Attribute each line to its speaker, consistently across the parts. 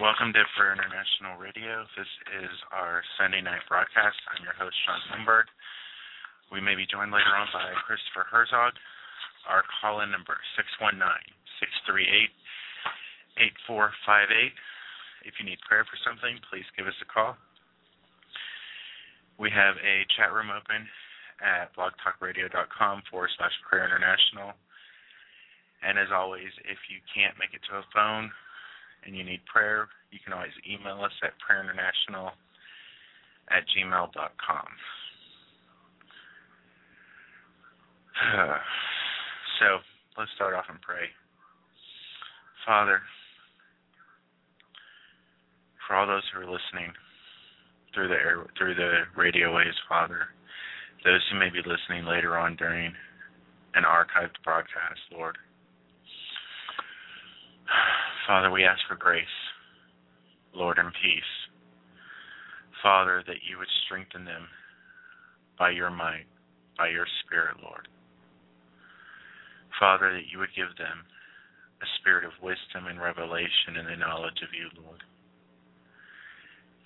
Speaker 1: Welcome to Prayer International Radio. This is our Sunday night broadcast. I'm your host, Sean Lindberg. We may be joined later on by Christopher Herzog. Our call in number 619 638 8458. If you need prayer for something, please give us a call. We have a chat room open at blogtalkradio.com forward slash prayer international. And as always, if you can't make it to a phone, and you need prayer, you can always email us at prayerinternational at gmail.com. so let's start off and pray. Father, for all those who are listening through the air, through the radio waves, Father, those who may be listening later on during an archived broadcast, Lord. Father, we ask for grace, Lord, and peace. Father, that you would strengthen them by your might, by your Spirit, Lord. Father, that you would give them a spirit of wisdom and revelation and the knowledge of you, Lord.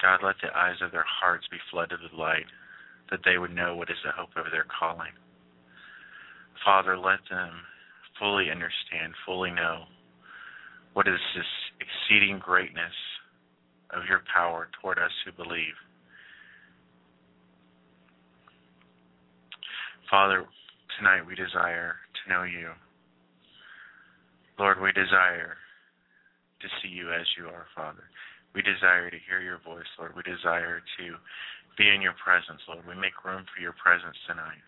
Speaker 1: God, let the eyes of their hearts be flooded with light, that they would know what is the hope of their calling. Father, let them fully understand, fully know what is this exceeding greatness of your power toward us who believe. Father, tonight we desire to know you. Lord, we desire to see you as you are, Father. We desire to hear your voice, Lord. We desire to be in your presence, Lord. We make room for your presence tonight.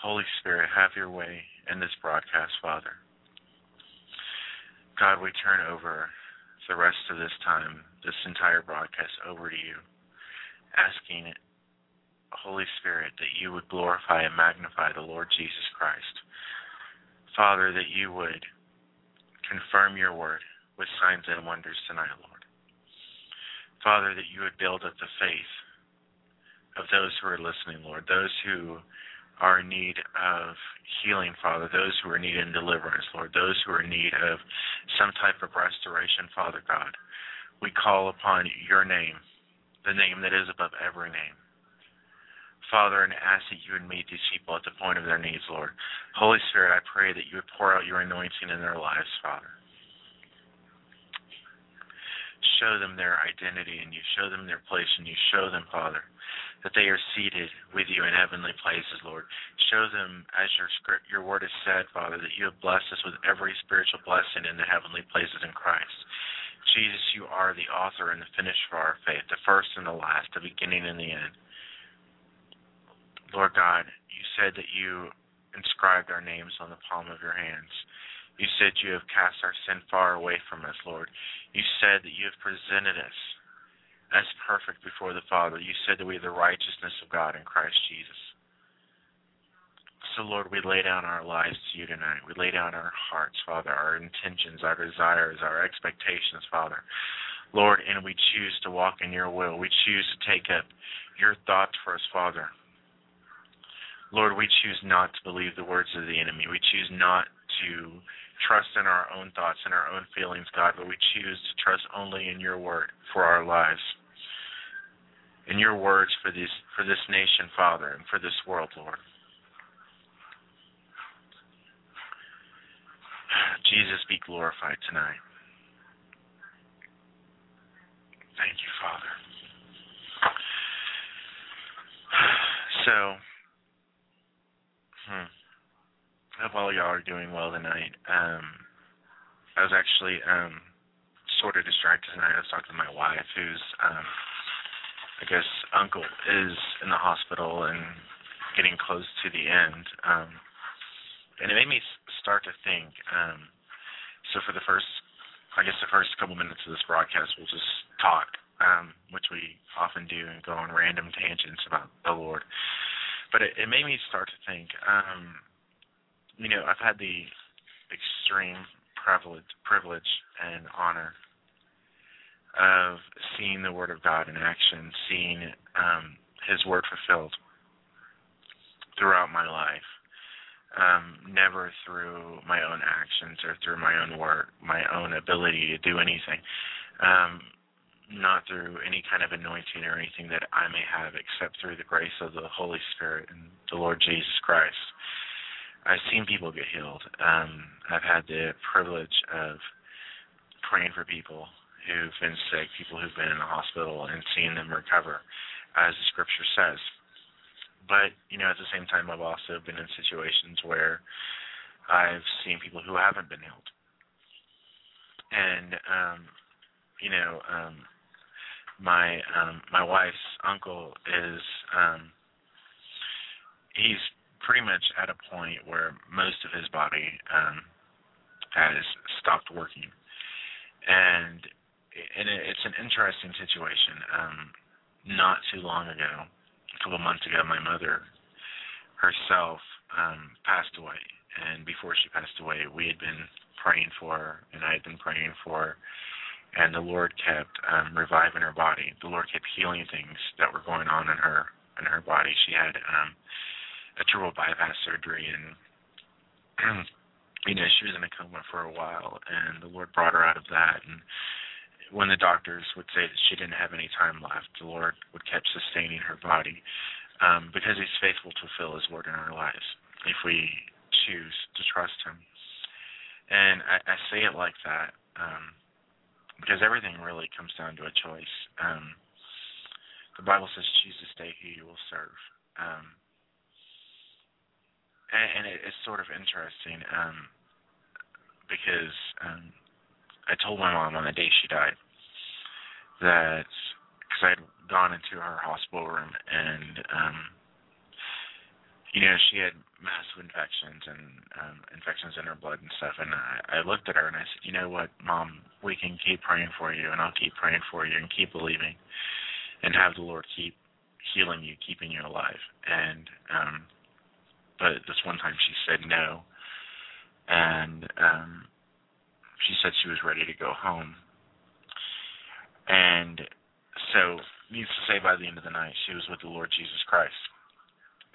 Speaker 1: Holy Spirit, have your way in this broadcast, Father. God, we turn over the rest of this time, this entire broadcast, over to you, asking Holy Spirit that you would glorify and magnify the Lord Jesus Christ. Father, that you would confirm your word with signs and wonders tonight, Lord. Father, that you would build up the faith of those who are listening, Lord, those who are in need of healing, Father, those who are in need of deliverance, Lord, those who are in need of some type of restoration, Father God. We call upon your name, the name that is above every name. Father, and ask that you would meet these people at the point of their needs, Lord. Holy Spirit, I pray that you would pour out your anointing in their lives, Father. Show them their identity and you show them their place and you show them, Father, that they are seated with you in heavenly places, Lord. Show them, as your script, your word has said, Father, that you have blessed us with every spiritual blessing in the heavenly places in Christ. Jesus, you are the author and the finisher of our faith, the first and the last, the beginning and the end. Lord God, you said that you inscribed our names on the palm of your hands. You said you have cast our sin far away from us, Lord. You said that you have presented us as perfect before the Father. You said that we are the righteousness of God in Christ Jesus. So, Lord, we lay down our lives to you tonight. We lay down our hearts, Father, our intentions, our desires, our expectations, Father. Lord, and we choose to walk in your will. We choose to take up your thoughts for us, Father. Lord, we choose not to believe the words of the enemy. We choose not to trust in our own thoughts and our own feelings, God, but we choose to trust only in your word for our lives. In your words for this for this nation, Father, and for this world, Lord. Jesus be glorified tonight. Thank you, Father. So Hmm. I hope all y'all are doing well tonight. Um, I was actually um, sort of distracted tonight. I was talking to my wife, who's, um, I guess, uncle is in the hospital and getting close to the end. Um, and it made me start to think. Um, so for the first, I guess, the first couple minutes of this broadcast, we'll just talk, um, which we often do, and go on random tangents about the Lord but it, it made me start to think. Um, you know, I've had the extreme privilege, privilege and honor of seeing the Word of God in action, seeing um, His Word fulfilled throughout my life. Um, never through my own actions or through my own work, my own ability to do anything. Um, not through any kind of anointing or anything that I may have, except through the grace of the Holy Spirit and the Lord Jesus Christ. I've seen people get healed. Um, I've had the privilege of praying for people who've been sick, people who've been in the hospital, and seeing them recover, as the Scripture says. But you know, at the same time, I've also been in situations where I've seen people who haven't been healed, and um, you know, um, my um my wife's uncle is um he's pretty much at a point where most of his body um has stopped working and and it's an interesting situation um not too long ago a couple months ago my mother herself um passed away and before she passed away, we had been praying for her, and I had been praying for her, and the Lord kept um, reviving her body. The Lord kept healing things that were going on in her in her body. She had um, a triple bypass surgery, and you know she was in a coma for a while, and the Lord brought her out of that. And when the doctors would say that she didn't have any time left, the Lord would keep sustaining her body um, because He's faithful to fulfill His word in our lives if we choose to trust Him. And I, I say it like that um, because everything really comes down to a choice. Um, the Bible says, "Choose this day who you will serve." Um, and, and it, it's sort of interesting um, because um, I told my mom on the day she died that because I had gone into her hospital room and um, you know she had massive infections and um, infections in her blood and stuff. And I, I looked at her and I said, you know what, Mom, we can keep praying for you, and I'll keep praying for you, and keep believing, and have the Lord keep healing you, keeping you alive. And um, but this one time she said no, and um, she said she was ready to go home. And so, needs to say, by the end of the night, she was with the Lord Jesus Christ.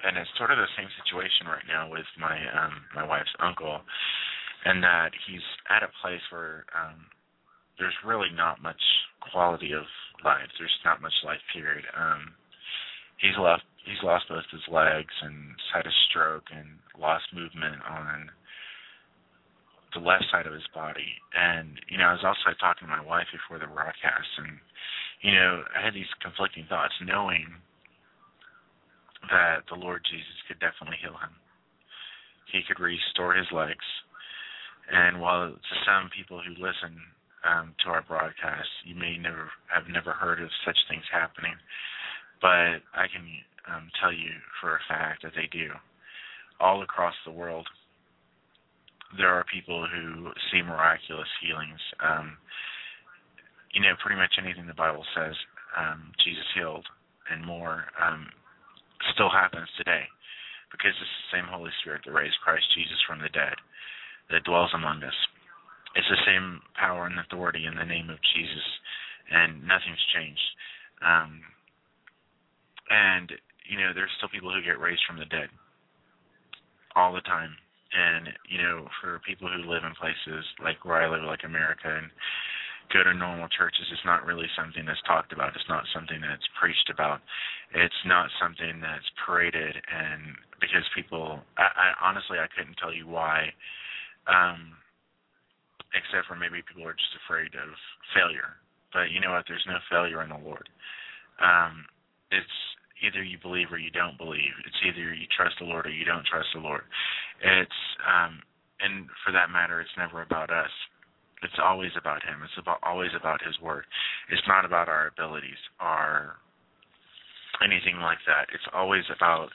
Speaker 1: And it's sort of the same situation right now with my um my wife's uncle and that he's at a place where um there's really not much quality of life. There's not much life period. Um he's lost he's lost both his legs and had a stroke and lost movement on the left side of his body and you know I was also talking to my wife before the broadcast and you know I had these conflicting thoughts knowing that the Lord Jesus could definitely heal him. He could restore his legs. And while to some people who listen um, to our broadcast, you may never have never heard of such things happening, but I can um, tell you for a fact that they do. All across the world, there are people who see miraculous healings. Um, you know, pretty much anything the Bible says, um, Jesus healed and more. Um, still happens today because it's the same Holy Spirit that raised Christ Jesus from the dead that dwells among us. It's the same power and authority in the name of Jesus, and nothing's changed. Um, and you know, there's still people who get raised from the dead all the time. And you know, for people who live in places like where I live, like America, and go to normal churches. It's not really something that's talked about. It's not something that's preached about. It's not something that's paraded and because people I, I honestly I couldn't tell you why. Um except for maybe people are just afraid of failure. But you know what, there's no failure in the Lord. Um it's either you believe or you don't believe. It's either you trust the Lord or you don't trust the Lord. It's um and for that matter it's never about us it's always about Him. It's about always about His Word. It's not about our abilities or anything like that. It's always about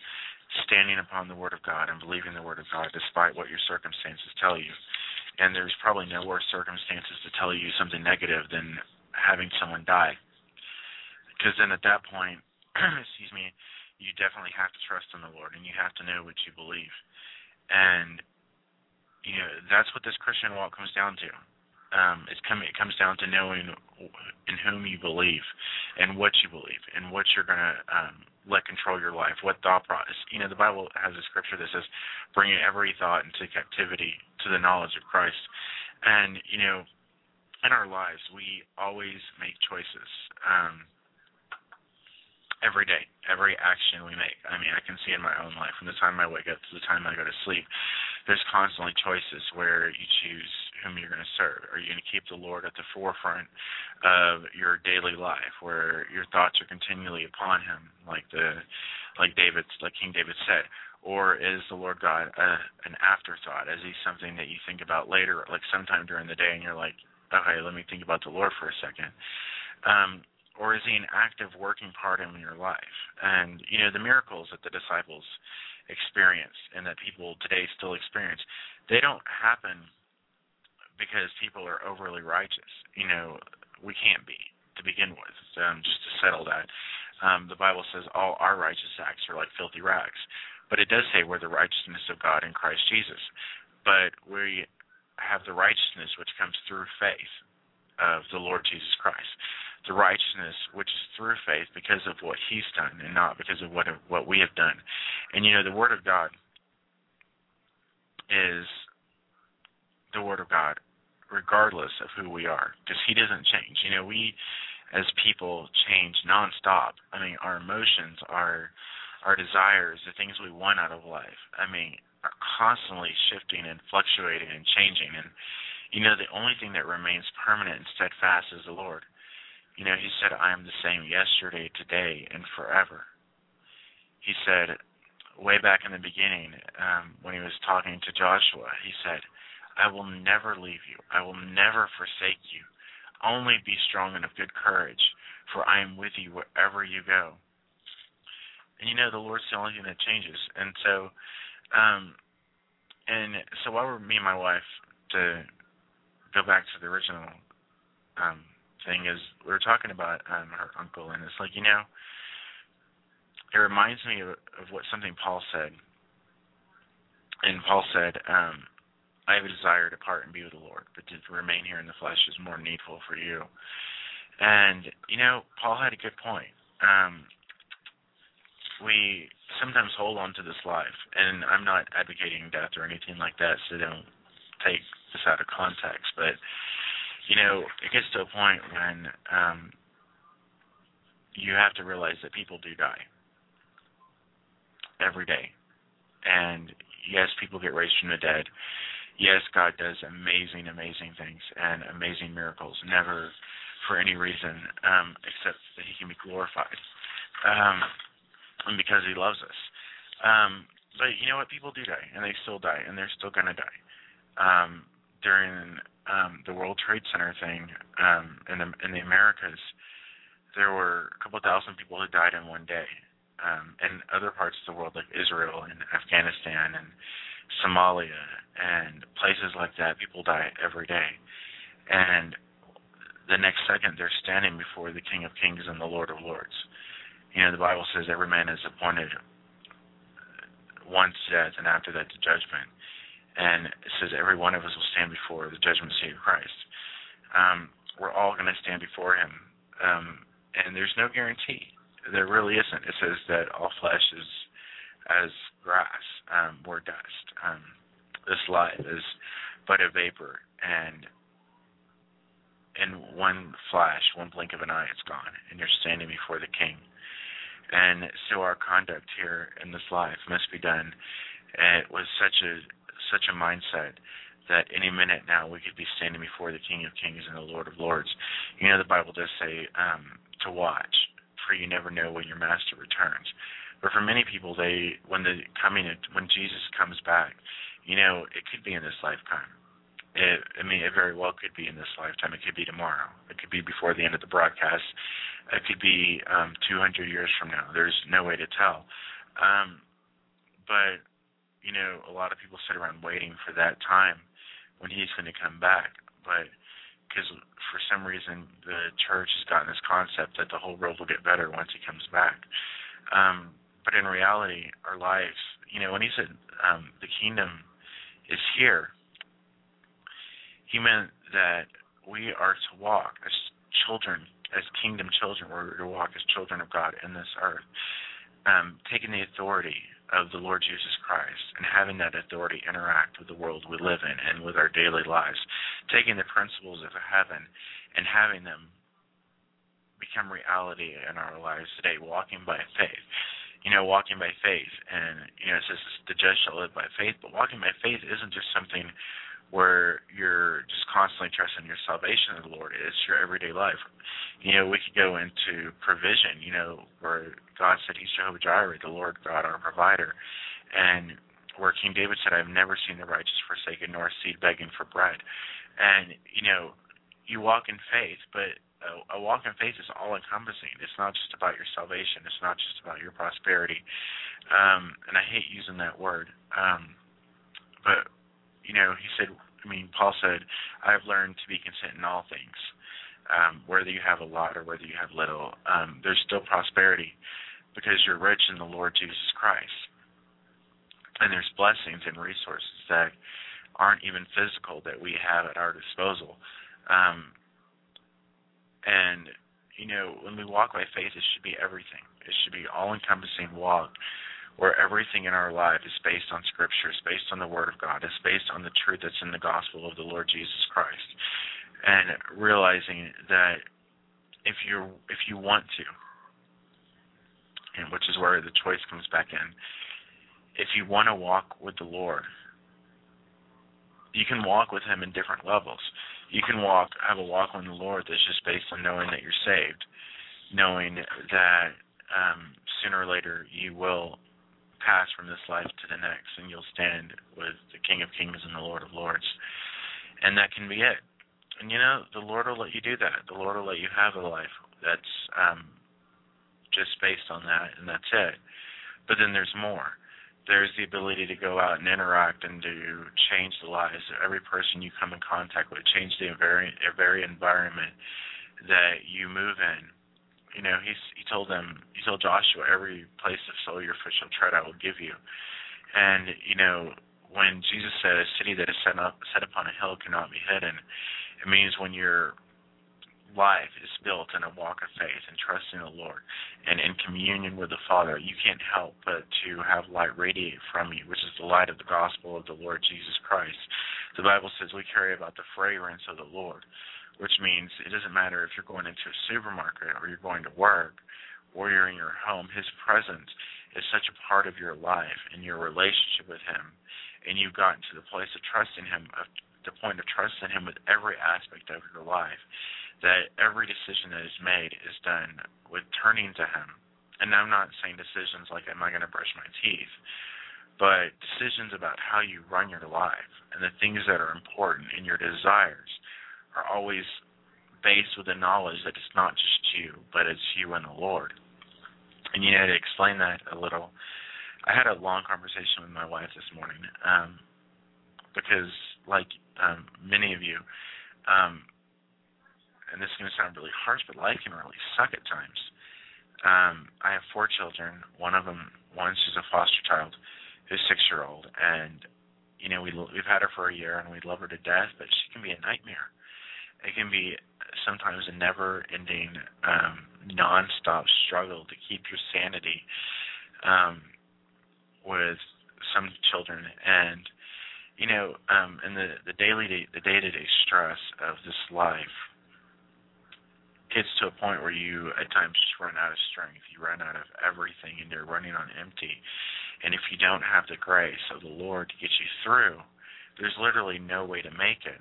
Speaker 1: standing upon the Word of God and believing the Word of God despite what your circumstances tell you. And there's probably no worse circumstances to tell you something negative than having someone die. Because then at that point, excuse me, you definitely have to trust in the Lord and you have to know what you believe. And you know, that's what this Christian walk comes down to um, it's come, it comes down to knowing in whom you believe and what you believe and what you're going to um, let control your life, what thought process. You know, the Bible has a scripture that says, bringing every thought into captivity to the knowledge of Christ. And, you know, in our lives, we always make choices. Um, every day, every action we make. I mean, I can see in my own life, from the time I wake up to the time I go to sleep, there's constantly choices where you choose whom you're going to serve. Are you going to keep the Lord at the forefront of your daily life, where your thoughts are continually upon Him, like the, like David, like King David said, or is the Lord God uh, an afterthought? Is He something that you think about later, like sometime during the day, and you're like, okay, let me think about the Lord for a second. Um, or is he an active working part in your life? And you know the miracles that the disciples experienced and that people today still experience, they don't happen because people are overly righteous. You know, we can't be to begin with. Um, just to settle that, um, the Bible says all our righteous acts are like filthy rags. but it does say we're the righteousness of God in Christ Jesus. But we have the righteousness which comes through faith of the Lord Jesus Christ. The righteousness which is through faith because of what He's done and not because of what what we have done. And you know the Word of God is the Word of God, regardless of who we are, because He doesn't change. You know we as people change nonstop. I mean our emotions, our our desires, the things we want out of life. I mean are constantly shifting and fluctuating and changing and you know, the only thing that remains permanent and steadfast is the Lord. You know, he said, I am the same yesterday, today, and forever. He said, way back in the beginning, um, when he was talking to Joshua, he said, I will never leave you. I will never forsake you. Only be strong and of good courage, for I am with you wherever you go. And you know, the Lord's the only thing that changes. And so, um, and so while we're, me and my wife, to go back to the original um, thing is we were talking about um, her uncle, and it's like you know, it reminds me of, of what something Paul said. And Paul said, um, "I have a desire to part and be with the Lord, but to remain here in the flesh is more needful for you." And you know, Paul had a good point. Um, we sometimes hold on to this life, and I'm not advocating death or anything like that, so don't take this out of context, but you know, it gets to a point when um, you have to realize that people do die every day, and yes, people get raised from the dead. Yes, God does amazing, amazing things and amazing miracles. Never for any reason um, except that He can be glorified, um, and because He loves us. Um, but you know what? People do die, and they still die, and they're still gonna die. Um, during um, the World Trade Center thing um, in the in the Americas, there were a couple thousand people who died in one day. Um, in other parts of the world, like Israel and Afghanistan and Somalia and places like that, people die every day. And the next second, they're standing before the King of Kings and the Lord of Lords. You know, the Bible says every man is appointed once death, and after that, the judgment and it says every one of us will stand before the judgment seat of Christ. Um, we're all going to stand before Him, um, and there's no guarantee. There really isn't. It says that all flesh is as grass um, or dust. Um, this life is but a vapor, and in one flash, one blink of an eye, it's gone, and you're standing before the King. And so our conduct here in this life must be done and with such a such a mindset that any minute now we could be standing before the King of Kings and the Lord of Lords. You know, the Bible does say um, to watch, for you never know when your master returns. But for many people, they when the coming when Jesus comes back, you know, it could be in this lifetime. It, I mean, it very well could be in this lifetime. It could be tomorrow. It could be before the end of the broadcast. It could be um, 200 years from now. There's no way to tell. Um, but you know, a lot of people sit around waiting for that time when he's going to come back. But because for some reason the church has gotten this concept that the whole world will get better once he comes back. Um, but in reality, our lives, you know, when he said um, the kingdom is here, he meant that we are to walk as children, as kingdom children. We're to walk as children of God in this earth, um, taking the authority of the Lord Jesus Christ and having that authority interact with the world we live in and with our daily lives, taking the principles of heaven and having them become reality in our lives today, walking by faith. You know, walking by faith, and you know, it says the judge shall live by faith. But walking by faith isn't just something where you're just constantly trusting your salvation in the Lord. It's your everyday life. You know, we could go into provision, you know, where God said He's Jehovah Jireh, the Lord God, our provider. And where King David said, I've never seen the righteous forsaken, nor seed begging for bread. And, you know, you walk in faith, but a, a walk in faith is all encompassing. It's not just about your salvation, it's not just about your prosperity. Um, and I hate using that word. Um, but you know, he said, I mean, Paul said, I've learned to be content in all things. Um, whether you have a lot or whether you have little, um, there's still prosperity because you're rich in the Lord Jesus Christ. And there's blessings and resources that aren't even physical that we have at our disposal. Um, and you know, when we walk by faith, it should be everything. It should be all-encompassing walk where everything in our life is based on Scripture, is based on the Word of God, is based on the truth that's in the gospel of the Lord Jesus Christ, and realizing that if you if you want to, and which is where the choice comes back in, if you want to walk with the Lord, you can walk with Him in different levels. You can walk have a walk with the Lord that's just based on knowing that you're saved, knowing that um, sooner or later you will pass from this life to the next, and you'll stand with the King of Kings and the Lord of Lords. And that can be it. And you know, the Lord will let you do that. The Lord will let you have a life that's um, just based on that, and that's it. But then there's more. There's the ability to go out and interact and to change the lives of every person you come in contact with, change the very, very environment that you move in you know, he's he told them he told Joshua, every place of soil your foot shall tread, I will give you. And you know, when Jesus said, "A city that is set up set upon a hill cannot be hidden," it means when your life is built in a walk of faith and trusting the Lord and in communion with the Father, you can't help but to have light radiate from you, which is the light of the gospel of the Lord Jesus Christ. The Bible says we carry about the fragrance of the Lord which means it doesn't matter if you're going into a supermarket or you're going to work or you're in your home, his presence is such a part of your life and your relationship with him. And you've gotten to the place of trusting him, of the point of trusting him with every aspect of your life, that every decision that is made is done with turning to him. And I'm not saying decisions like, am I going to brush my teeth? But decisions about how you run your life and the things that are important in your desires are always based with the knowledge that it's not just you, but it's you and the Lord. And you know, to explain that a little, I had a long conversation with my wife this morning, um, because like um, many of you, um, and this is going to sound really harsh, but life can really suck at times. Um, I have four children. One of them, one she's a foster child, who's six year old, and you know we we've had her for a year and we love her to death, but she can be a nightmare it can be sometimes a never-ending, um, non-stop struggle to keep your sanity um, with some children, and you know, um, and the the daily the day-to-day stress of this life gets to a point where you at times just run out of strength. You run out of everything, and you're running on empty. And if you don't have the grace of the Lord to get you through, there's literally no way to make it.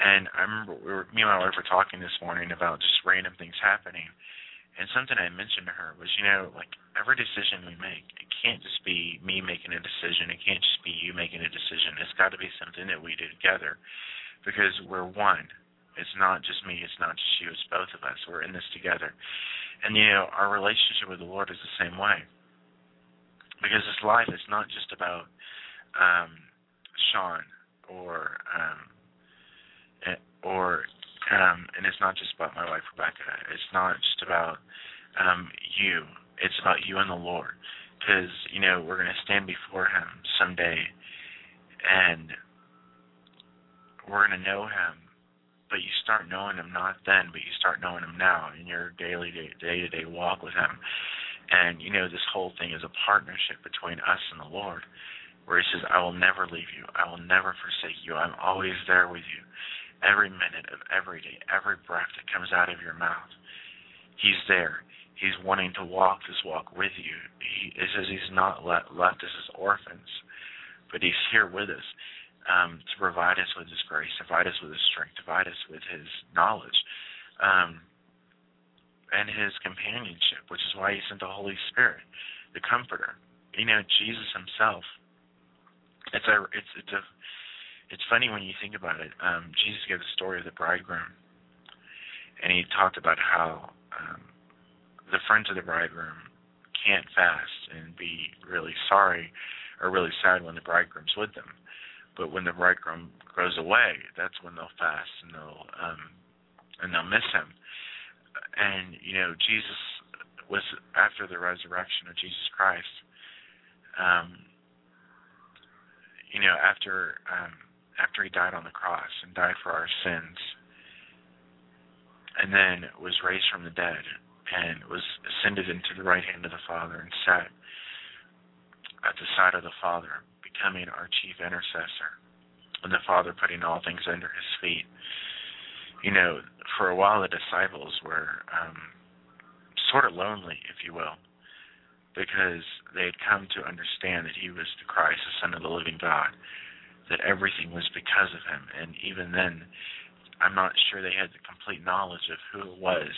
Speaker 1: And I remember we were, me and my wife were talking this morning about just random things happening. And something I mentioned to her was, you know, like every decision we make, it can't just be me making a decision. It can't just be you making a decision. It's got to be something that we do together because we're one. It's not just me. It's not just you. It's both of us. We're in this together. And, you know, our relationship with the Lord is the same way. Because this life is not just about um, Sean or um, or um, and it's not just about my wife Rebecca. It's not just about um, you. It's about you and the Lord, because you know we're going to stand before Him someday, and we're going to know Him. But you start knowing Him not then, but you start knowing Him now in your daily day to day walk with Him. And you know this whole thing is a partnership between us and the Lord, where He says, "I will never leave you. I will never forsake you. I'm always there with you." Every minute of every day, every breath that comes out of your mouth. He's there. He's wanting to walk this walk with you. He, it says he's not let, left us as orphans, but he's here with us um, to provide us with his grace, provide us with his strength, provide us with his knowledge, um, and his companionship, which is why he sent the Holy Spirit, the Comforter. You know, Jesus himself. It's a it's it's a it's funny when you think about it. Um, Jesus gave the story of the bridegroom, and he talked about how um, the friends of the bridegroom can't fast and be really sorry or really sad when the bridegroom's with them. But when the bridegroom goes away, that's when they'll fast and they'll um, and they'll miss him. And you know, Jesus was after the resurrection of Jesus Christ. Um, you know, after um, after he died on the cross and died for our sins, and then was raised from the dead and was ascended into the right hand of the Father and sat at the side of the Father, becoming our chief intercessor, and the Father putting all things under his feet. You know, for a while the disciples were um, sort of lonely, if you will, because they had come to understand that he was the Christ, the Son of the living God, that everything was because of him. And even then, I'm not sure they had the complete knowledge of who it was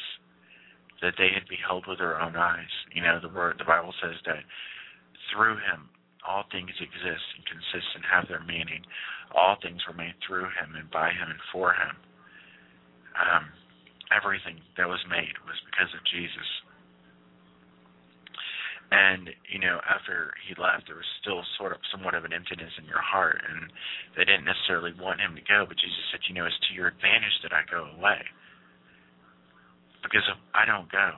Speaker 1: that they had beheld with their own eyes. You know, the word the Bible says that through him all things exist and consist and have their meaning. All things were made through him and by him and for him. Um, everything that was made was because of Jesus. And, you know, after he left, there was still sort of somewhat of an emptiness in your heart, and they didn't necessarily want him to go, but Jesus said, you know, it's to your advantage that I go away. Because if I don't go,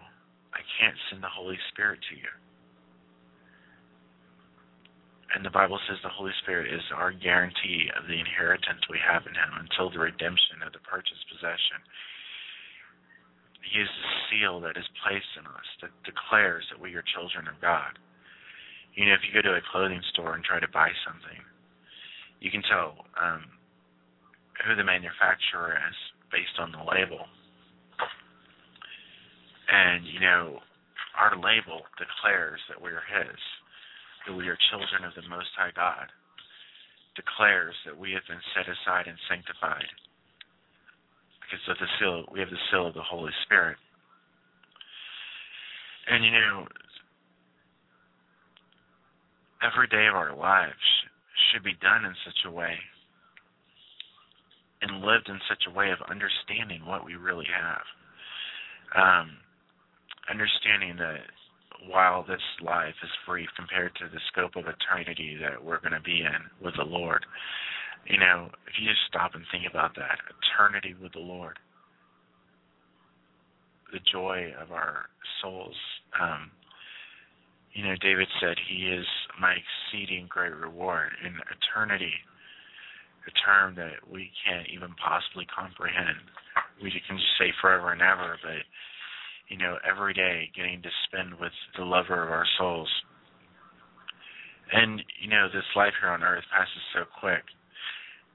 Speaker 1: I can't send the Holy Spirit to you. And the Bible says the Holy Spirit is our guarantee of the inheritance we have in Him until the redemption of the purchased possession. Is the seal that is placed in us that declares that we are children of God. You know, if you go to a clothing store and try to buy something, you can tell um, who the manufacturer is based on the label. And, you know, our label declares that we are His that we are children of the Most High God declares that we have been set aside and sanctified because of the seal we have the seal of the Holy Spirit. And you know every day of our lives should be done in such a way and lived in such a way of understanding what we really have. Um, understanding that while this life is brief compared to the scope of eternity that we're going to be in with the Lord. You know, if you just stop and think about that, eternity with the Lord, the joy of our souls. Um, you know, David said, He is my exceeding great reward in eternity, a term that we can't even possibly comprehend. We can just say forever and ever, but you know, every day getting to spend with the lover of our souls. And, you know, this life here on earth passes so quick,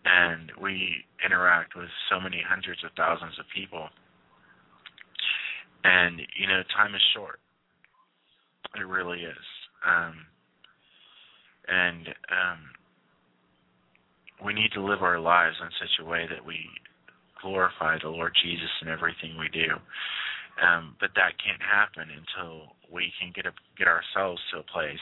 Speaker 1: and we interact with so many hundreds of thousands of people. And, you know, time is short. It really is. Um, and um, we need to live our lives in such a way that we glorify the Lord Jesus in everything we do. Um, but that can't happen until we can get a, get ourselves to a place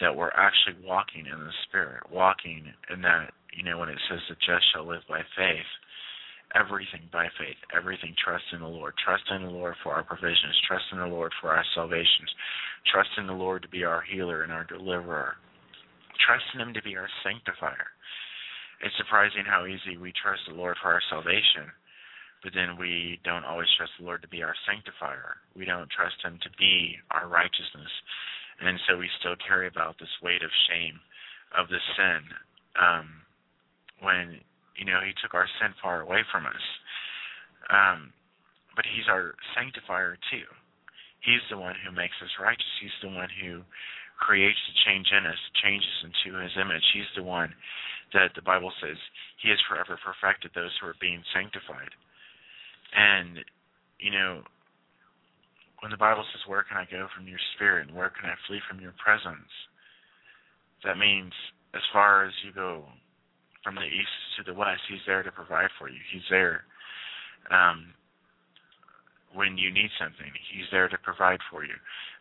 Speaker 1: that we're actually walking in the Spirit, walking in that, you know, when it says the just shall live by faith, everything by faith, everything trust in the Lord, trust in the Lord for our provisions, trust in the Lord for our salvations, trust in the Lord to be our healer and our deliverer, trust in Him to be our sanctifier. It's surprising how easy we trust the Lord for our salvation but then we don't always trust the Lord to be our sanctifier. We don't trust Him to be our righteousness. And so we still carry about this weight of shame of the sin um, when, you know, He took our sin far away from us. Um, but He's our sanctifier too. He's the one who makes us righteous. He's the one who creates the change in us, changes into His image. He's the one that the Bible says He has forever perfected those who are being sanctified. And, you know, when the Bible says, Where can I go from your spirit and where can I flee from your presence? That means as far as you go from the east to the west, He's there to provide for you. He's there um, when you need something, He's there to provide for you.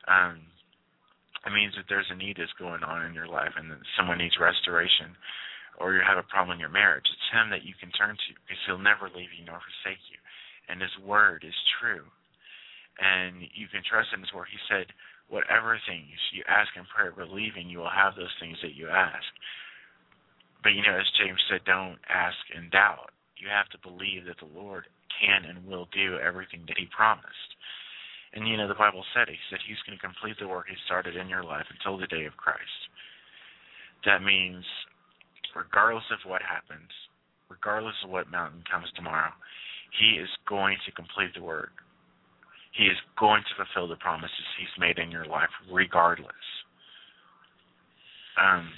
Speaker 1: Um, it means that there's a need that's going on in your life and that someone needs restoration or you have a problem in your marriage. It's Him that you can turn to because He'll never leave you nor forsake you and His word is true. And you can trust in His word. He said, whatever things you ask in prayer, believing you will have those things that you ask. But you know, as James said, don't ask in doubt. You have to believe that the Lord can and will do everything that He promised. And you know, the Bible said He said He's going to complete the work He started in your life until the day of Christ. That means regardless of what happens, regardless of what mountain comes tomorrow, He is going to complete the work. He is going to fulfill the promises He's made in your life, regardless. Um,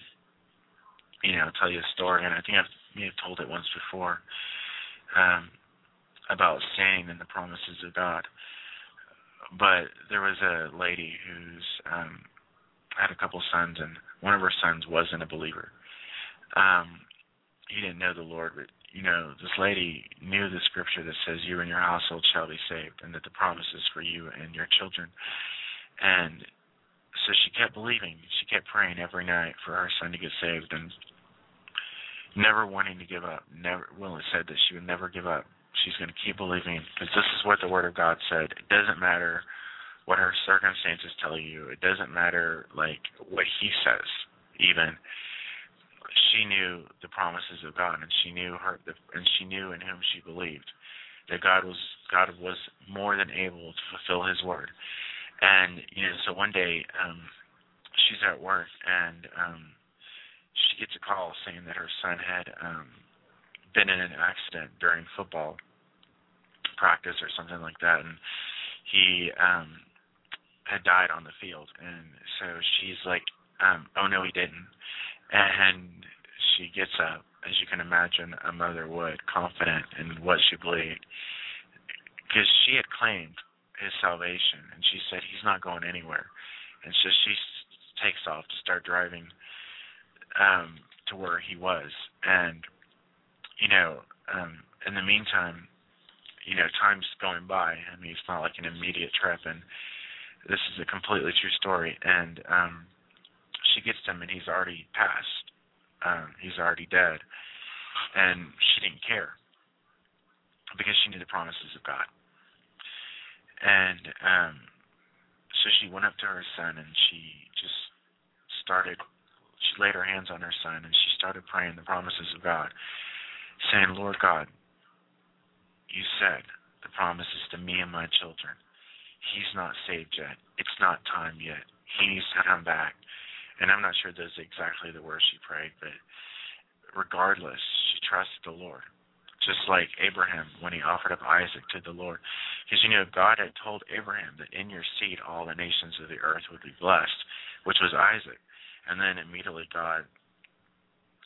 Speaker 1: you know, I'll tell you a story, and I think I've may have told it once before um, about standing in the promises of God. But there was a lady who's um, had a couple sons, and one of her sons wasn't a believer. Um, he didn't know the Lord, but you know, this lady knew the scripture that says, "You and your household shall be saved," and that the promise is for you and your children. And so she kept believing. She kept praying every night for her son to get saved, and never wanting to give up. Never. Well, it said that she would never give up. She's going to keep believing because this is what the Word of God said. It doesn't matter what her circumstances tell you. It doesn't matter like what He says, even she knew the promises of God, and she knew her, and she knew in whom she believed that God was God was more than able to fulfill His word. And you know, so one day um, she's at work, and um, she gets a call saying that her son had um, been in an accident during football practice or something like that, and he um, had died on the field. And so she's like, um, "Oh no, he didn't." And she gets up, as you can imagine a mother would, confident in what she believed, because she had claimed his salvation, and she said he's not going anywhere, and so she takes off to start driving um, to where he was, and you know, um, in the meantime, you know, time's going by. I mean, it's not like an immediate trip, and this is a completely true story, and um, she gets him, and he's already passed um, he's already dead. And she didn't care because she knew the promises of God. And um, so she went up to her son and she just started, she laid her hands on her son and she started praying the promises of God, saying, Lord God, you said the promises to me and my children. He's not saved yet. It's not time yet. He needs to come back and I'm not sure those are exactly the words she prayed, but regardless, she trusted the Lord. Just like Abraham when he offered up Isaac to the Lord. Because you know, God had told Abraham that in your seed all the nations of the earth would be blessed, which was Isaac. And then immediately God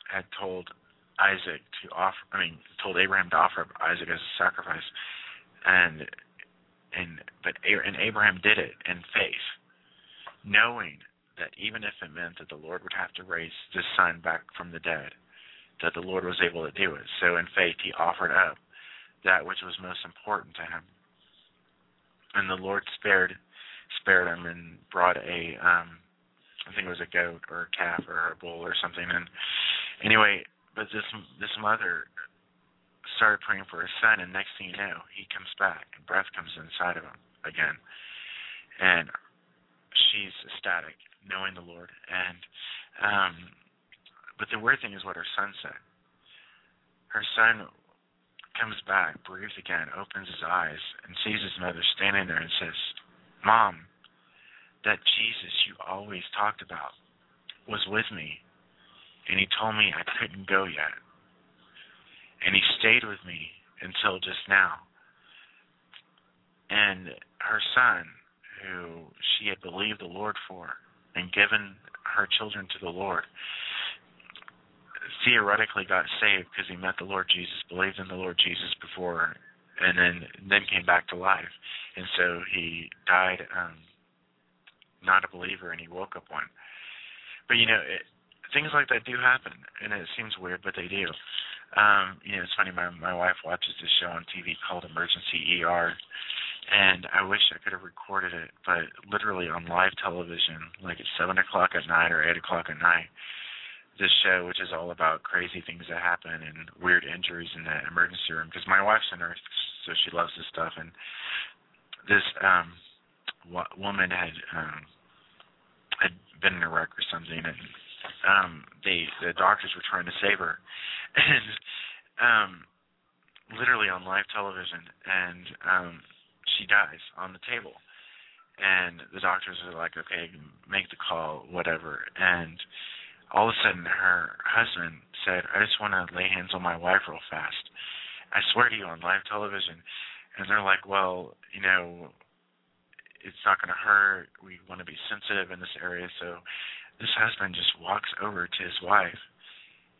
Speaker 1: had told Isaac to offer I mean, told Abraham to offer up Isaac as a sacrifice. And and but and Abraham did it in faith, knowing that even if it meant that the Lord would have to raise this son back from the dead, that the Lord was able to do it. So in faith, he offered up that which was most important to him. And the Lord spared spared him and brought a um I think it was a goat or a calf or a bull or something and anyway, but this this mother started praying for his son and next thing you know, he comes back and breath comes inside of him again. And she's ecstatic knowing the Lord. And um, but the weird thing is what her son said. Her son comes back, breathes again, opens his eyes, and sees his mother standing there and says, "Mom, that Jesus you always talked about was with me, and he told me I couldn't go yet, and he stayed with me until just now." And her son, who she had believed the Lord for, and given her children to the Lord, theoretically got saved because he met the Lord Jesus, believed in the Lord Jesus before, and then then came back to life. And so he died um, not a believer, and he woke up one. But you know, it, things like that do happen, and it seems weird, but they do. Um, you know, it's funny. My my wife watches this show on TV called Emergency ER, and I wish I could have recorded it, but literally on live television, like at seven o'clock at night or eight o'clock at night, this show, which is all about crazy things that happen and weird injuries in the emergency room. Because my wife's a nurse, so she loves this stuff. And this um w- woman had um had been in a wreck or something, and um they the doctors were trying to save her, and um literally on live television, and um she dies on the table. And the doctors are like, okay, make the call, whatever. And all of a sudden her husband said, I just want to lay hands on my wife real fast. I swear to you on live television. And they're like, well, you know, it's not going to hurt. We want to be sensitive in this area. So this husband just walks over to his wife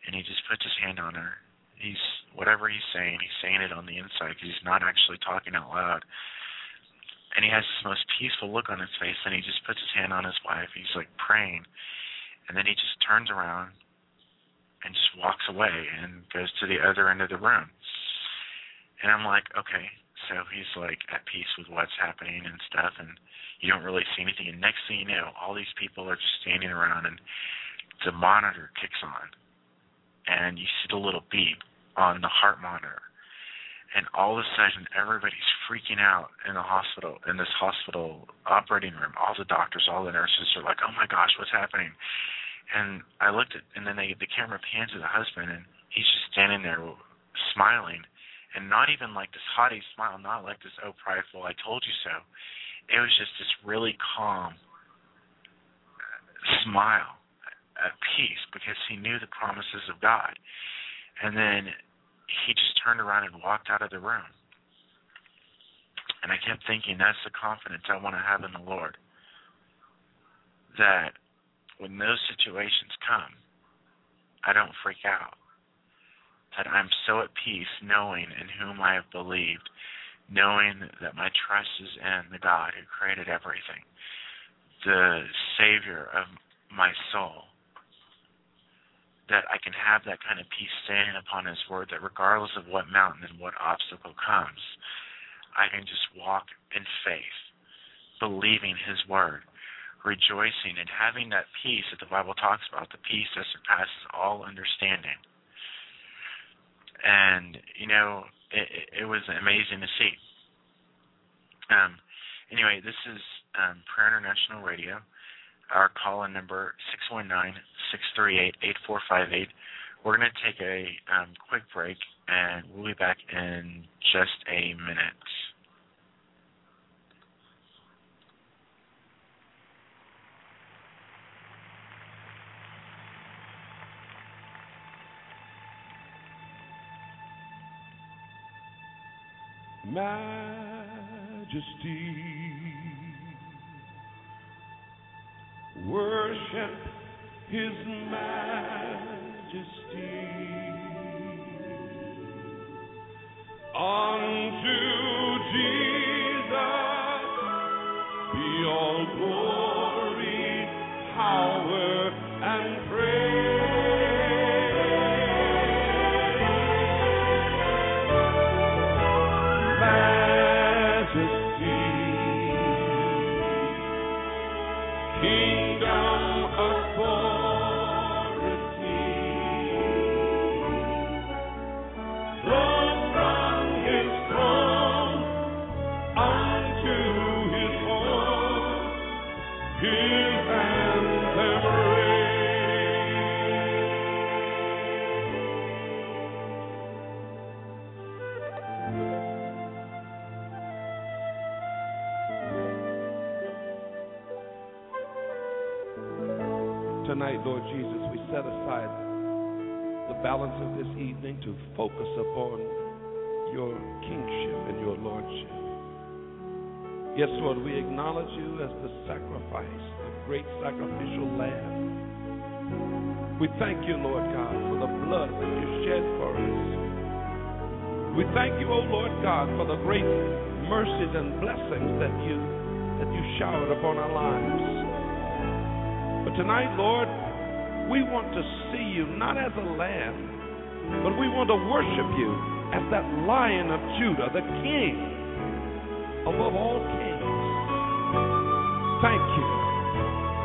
Speaker 1: and he just puts his hand on her. He's whatever he's saying, he's saying it on the inside because he's not actually talking out loud. And he has this most peaceful look on his face, and he just puts his hand on his wife. He's like praying, and then he just turns around and just walks away and goes to the other end of the room. And I'm like, okay, so he's like at peace with what's happening and stuff, and you don't really see anything. And next thing you know, all these people are just standing around, and the monitor kicks on, and you see the little beep on the heart monitor. And all of a sudden, everybody's freaking out in the hospital, in this hospital operating room. All the doctors, all the nurses are like, "Oh my gosh, what's happening?" And I looked at, and then they, the camera pans to the husband, and he's just standing there smiling, and not even like this haughty smile, not like this oh prideful, "I told you so." It was just this really calm smile at peace because he knew the promises of God. And then he just turned around and walked out of the room. And I kept thinking, that's the confidence I want to have in the Lord. That when those situations come, I don't freak out. That I'm so at peace knowing in whom I have believed, knowing that my trust is in the God who created everything, the Savior of my soul that I can have that kind of peace standing upon His Word, that regardless of what mountain and what obstacle comes, I can just walk in faith, believing His Word, rejoicing, and having that peace that the Bible talks about, the peace that surpasses all understanding. And, you know, it, it was amazing to see. Um, anyway, this is um, Prayer International Radio. Our call in number 619-638-8458. We're going to take a um, quick break, and we'll be back in just a minute.
Speaker 2: Majesty. Worship His Majesty. Unto Jesus balance of this evening to focus upon your kingship and your lordship. Yes, Lord, we acknowledge you as the sacrifice, the great sacrificial lamb. We thank you, Lord God, for the blood that you shed for us. We thank you, O Lord God, for the great mercies and blessings that you that you showered upon our lives. But tonight, Lord, we want to see you not as a lamb, but we want to worship you as that lion of Judah, the king above all kings. Thank you.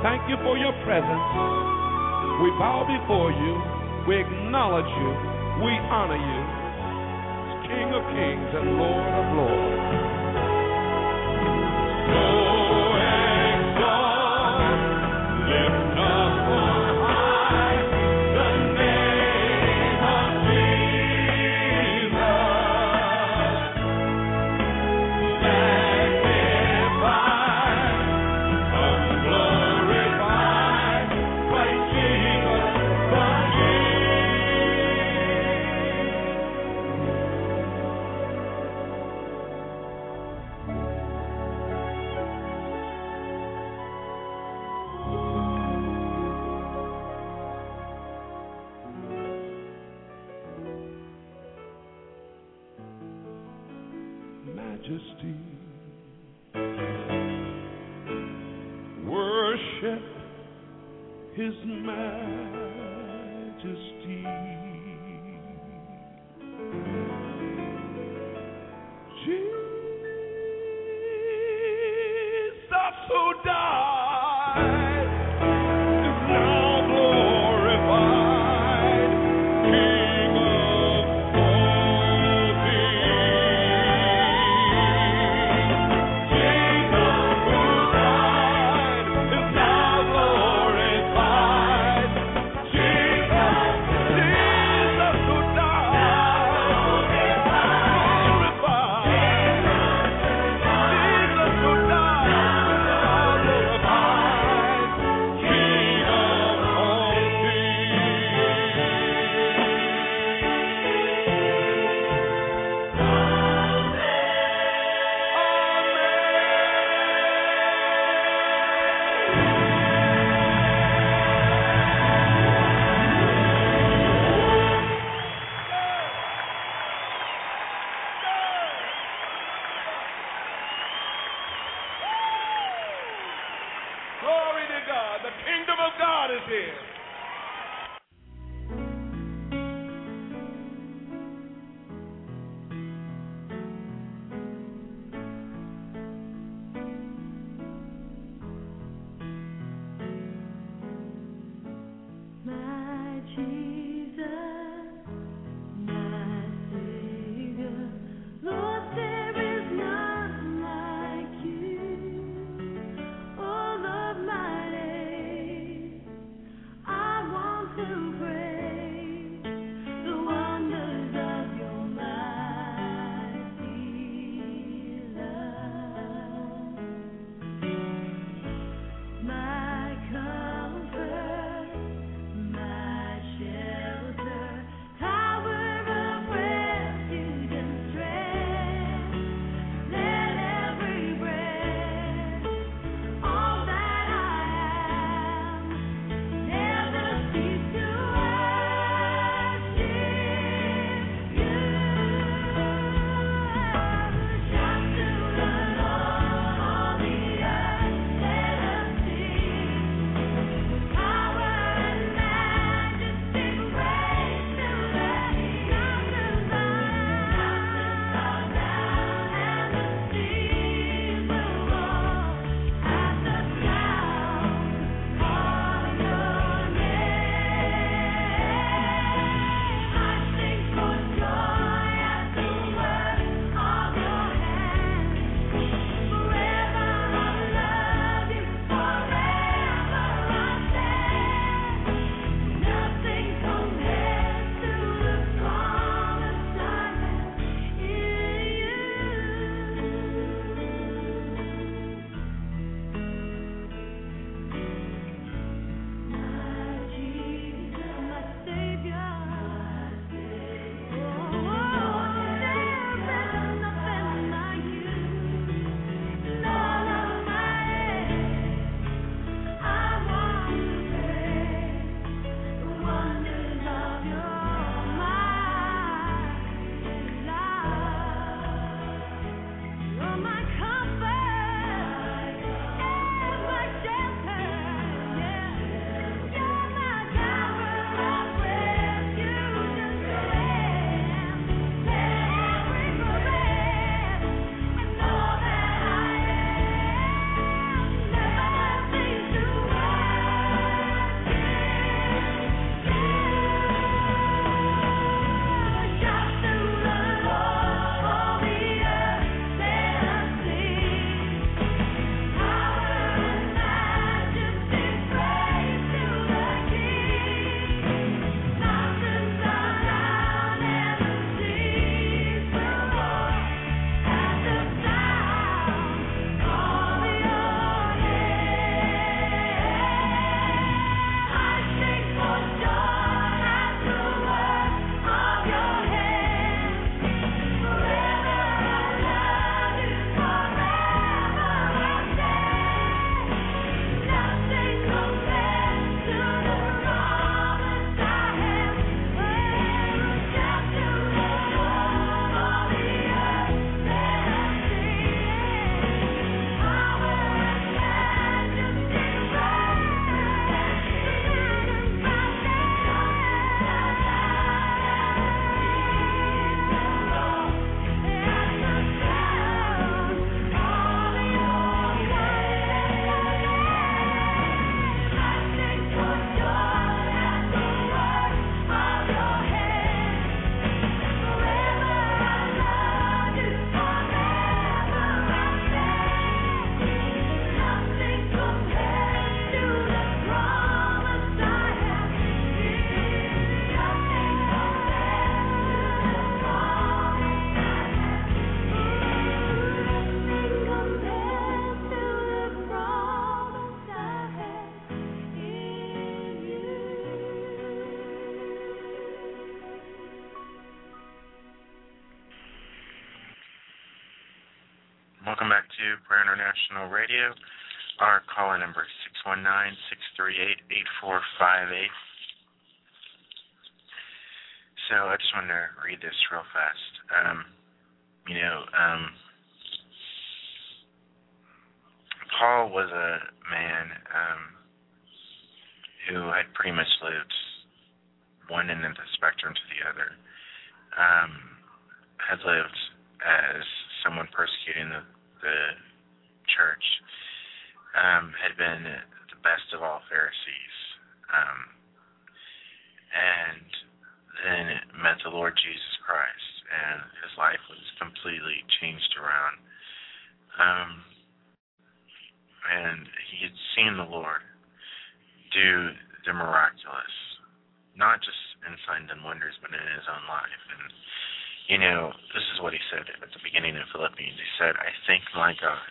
Speaker 2: Thank you for your presence. We bow before you. We acknowledge you. We honor you King of kings and Lord of lords.
Speaker 1: Prayer International Radio. Our call number is 619-638-8458. So I just want to read this real fast. Um, you know, um, Paul was a man um, who had pretty much lived one end of the spectrum to the other. Um, had lived as someone persecuting the, the church, um, had been the best of all Pharisees, um, and then met the Lord Jesus Christ, and his life was completely changed around. Um, and he had seen the Lord do the miraculous, not just in signs and wonders, but in his own life. And you know, this is what he said at the beginning of Philippians. He said, I thank my God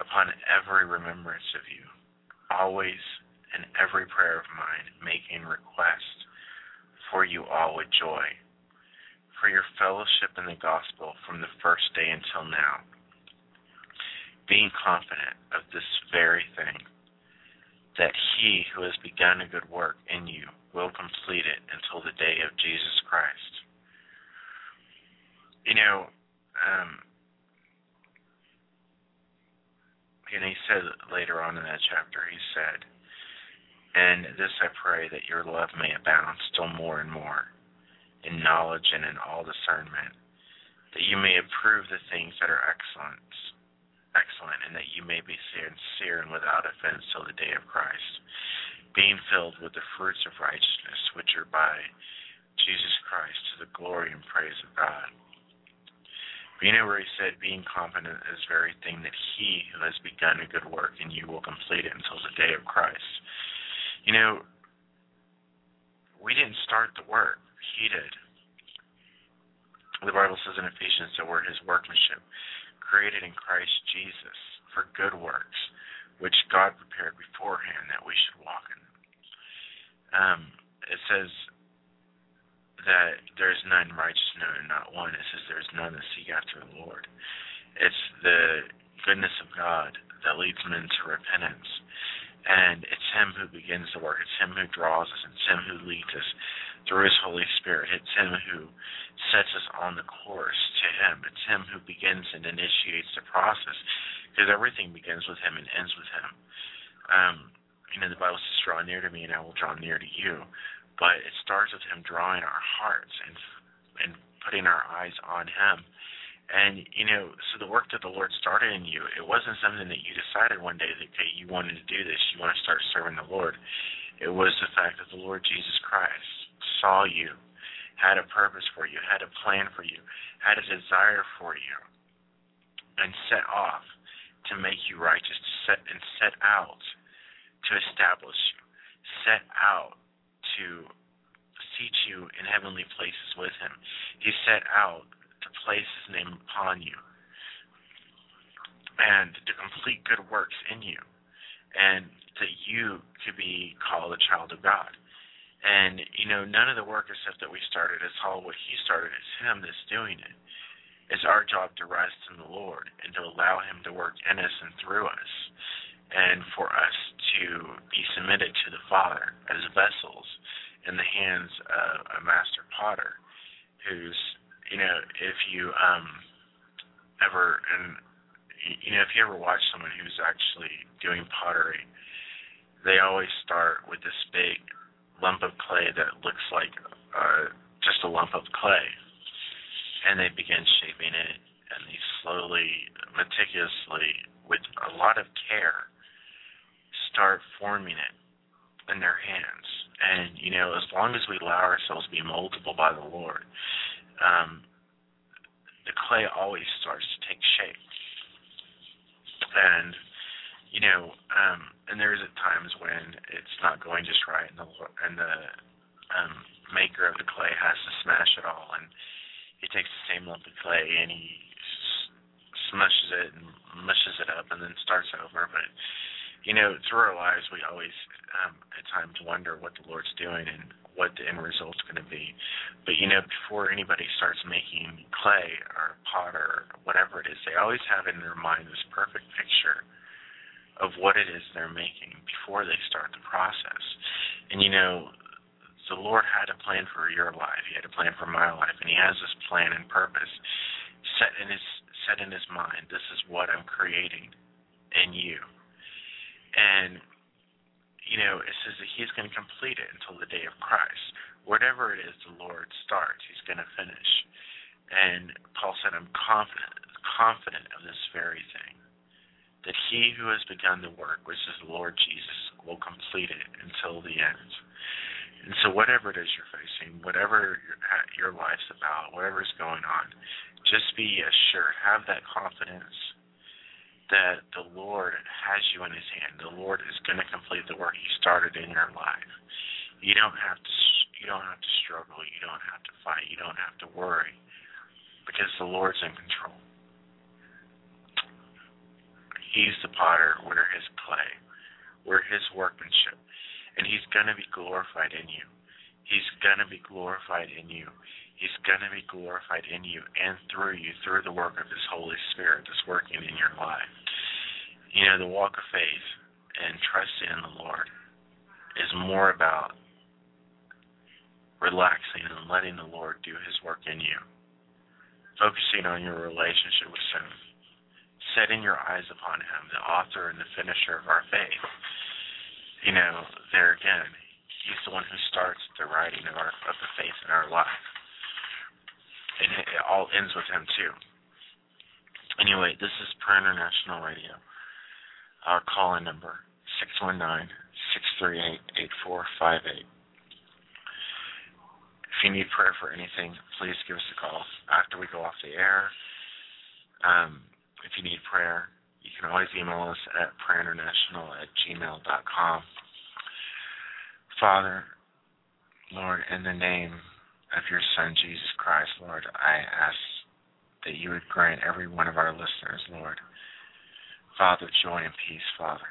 Speaker 1: upon every remembrance of you, always in every prayer of mine, making request for you all with joy, for your fellowship in the gospel from the first day until now, being confident of this very thing, that he who has begun a good work in you will complete it until the day of Jesus Christ. You know, um, and he said later on in that chapter, he said, And this I pray that your love may abound still more and more in knowledge and in all discernment, that you may approve the things that are excellent, excellent, and that you may be sincere and without offense till the day of Christ, being filled with the fruits of righteousness which are by Jesus Christ to the glory and praise of God. But you know where he said, being confident of this very thing that he who has begun a good work in you will complete it until the day of Christ. You know, we didn't start the work, he did. The Bible says in Ephesians that we're his workmanship, created in Christ Jesus for good works, which God prepared beforehand that we should walk in. Um, it says that there is none righteous, no, not one. It says there is none that seek after the Lord. It's the goodness of God that leads men to repentance. And it's Him who begins the work. It's Him who draws us. It's Him who leads us through His Holy Spirit. It's Him who sets us on the course to Him. It's Him who begins and initiates the process because everything begins with Him and ends with Him. Um, you know, the Bible says, draw near to me and I will draw near to you but it starts with him drawing our hearts and and putting our eyes on him. And you know, so the work that the Lord started in you, it wasn't something that you decided one day that okay, you wanted to do this, you want to start serving the Lord. It was the fact that the Lord Jesus Christ saw you, had a purpose for you, had a plan for you, had a desire for you, and set off to make you righteous, to set and set out to establish you, set out to seat you in heavenly places with him. He set out to place his name upon you and to complete good works in you and that you could be called a child of God. And, you know, none of the work or stuff that we started, it's all what he started. It's him that's doing it. It's our job to rest in the Lord and to allow him to work in us and through us and for us to be submitted to the Father as vessels in the hands of a master potter who's you know if you um ever and you know if you ever watch someone who's actually doing pottery they always start with this big lump of clay that looks like uh just a lump of clay. And they begin shaping it and they slowly meticulously with a lot of care start forming it in their hands and you know, as long as we allow ourselves to be moldable by the Lord, um, the clay always starts to take shape. And you know, um, and there's at times when it's not going just right, and the and the um, maker of the clay has to smash it all, and he takes the same lump of clay and he smushes it and mushes it up, and then starts over. But you know, through our lives, we always um, at times wonder what the Lord's doing and what the end result's going to be. But you know, before anybody starts making clay or pot or whatever it is, they always have in their mind this perfect picture of what it is they're making before they start the process. And you know, the Lord had a plan for your life. He had a plan for my life, and He has this plan and purpose set in His set in His mind. This is what I'm creating in you, and you know, it says that He's going to complete it until the day of Christ. Whatever it is the Lord starts, He's going to finish. And Paul said, "I'm confident, confident of this very thing." That he who has begun the work, which is the Lord Jesus, will complete it until the end. And so, whatever it is you're facing, whatever your, life's about, whatever's going on, just be assured, have that confidence that the Lord has you in His hand. The Lord is going to complete the work He started in your life. You don't have to. You don't have to struggle. You don't have to fight. You don't have to worry, because the Lord's in control. He's the potter. We're His clay. We're His workmanship and he's going to be glorified in you. He's going to be glorified in you. He's going to be glorified in you and through you through the work of his Holy Spirit that's working in your life. You know, the walk of faith and trusting in the Lord is more about relaxing and letting the Lord do his work in you. Focusing on your relationship with him. Setting your eyes upon him, the author and the finisher of our faith you know, there again, he's the one who starts the writing of our of the faith in our life. It, it all ends with him too. Anyway, this is Prayer International Radio. Our call in number six one nine six three eight eight four five eight. If you need prayer for anything, please give us a call after we go off the air. Um, if you need prayer, you can always email us at prayerinternational at gmail.com. Father, Lord, in the name of your Son, Jesus Christ, Lord, I ask that you would grant every one of our listeners, Lord, Father, joy and peace, Father,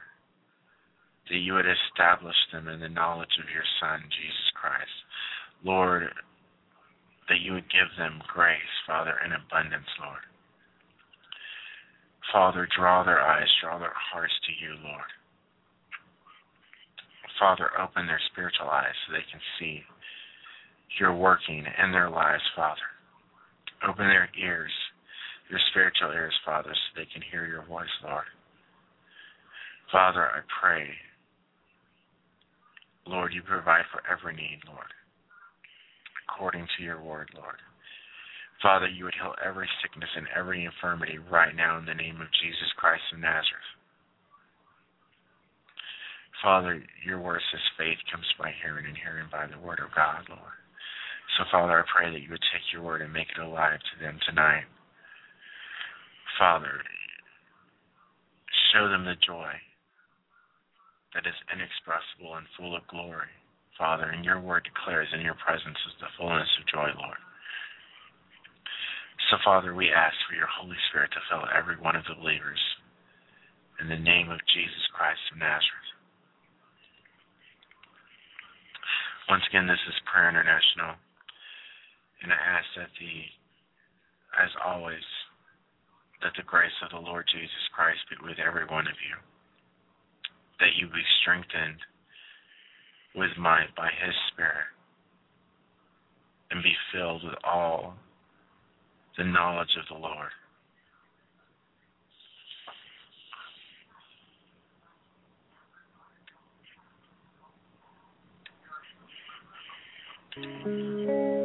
Speaker 1: that you would establish them in the knowledge of your Son, Jesus Christ. Lord, that you would give them grace, Father, in abundance, Lord. Father, draw their eyes, draw their hearts to you, Lord. Father, open their spiritual eyes so they can see your working in their lives, Father. Open their ears, your spiritual ears, Father, so they can hear your voice, Lord. Father, I pray, Lord, you provide for every need, Lord, according to your word, Lord. Father, you would heal every sickness and every infirmity right now in the name of Jesus Christ of Nazareth. Father, your word says faith comes by hearing and hearing by the word of God, Lord. So, Father, I pray that you would take your word and make it alive to them tonight. Father, show them the joy that is inexpressible and full of glory. Father, and your word declares in your presence is the fullness of joy, Lord. So, Father, we ask for your Holy Spirit to fill every one of the believers in the name of Jesus Christ of Nazareth. Once again, this is Prayer International, and I ask that the, as always, that the grace of the Lord Jesus Christ be with every one of you, that you be strengthened with might by His Spirit, and be filled with all the knowledge of the Lord.
Speaker 3: You've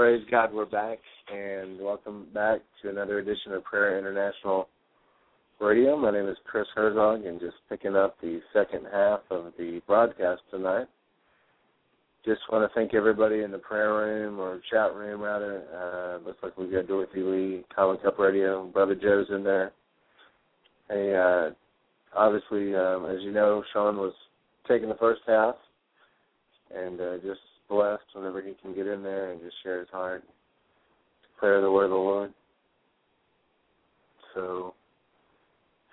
Speaker 4: Praise God, we're back, and welcome back to another edition of Prayer International Radio. My name is Chris Herzog, and just picking up the second half of the broadcast tonight. Just want to thank everybody in the prayer room or chat room, rather. Uh, looks like we've got Dorothy Lee, Common Cup Radio, Brother Joe's in there. Hey, uh, obviously, um, as you know, Sean was taking the first half, and uh, just blessed whenever he can get in there and just share his heart, declare the word of the Lord. So,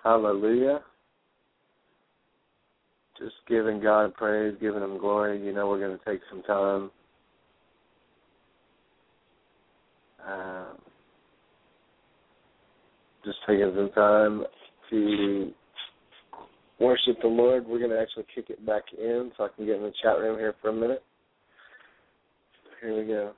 Speaker 4: hallelujah. Just giving God praise, giving Him glory. You know, we're going to take some time. Um, just taking some time to worship the Lord. We're going to actually kick it back in so I can get in the chat room here for a minute. Here we go.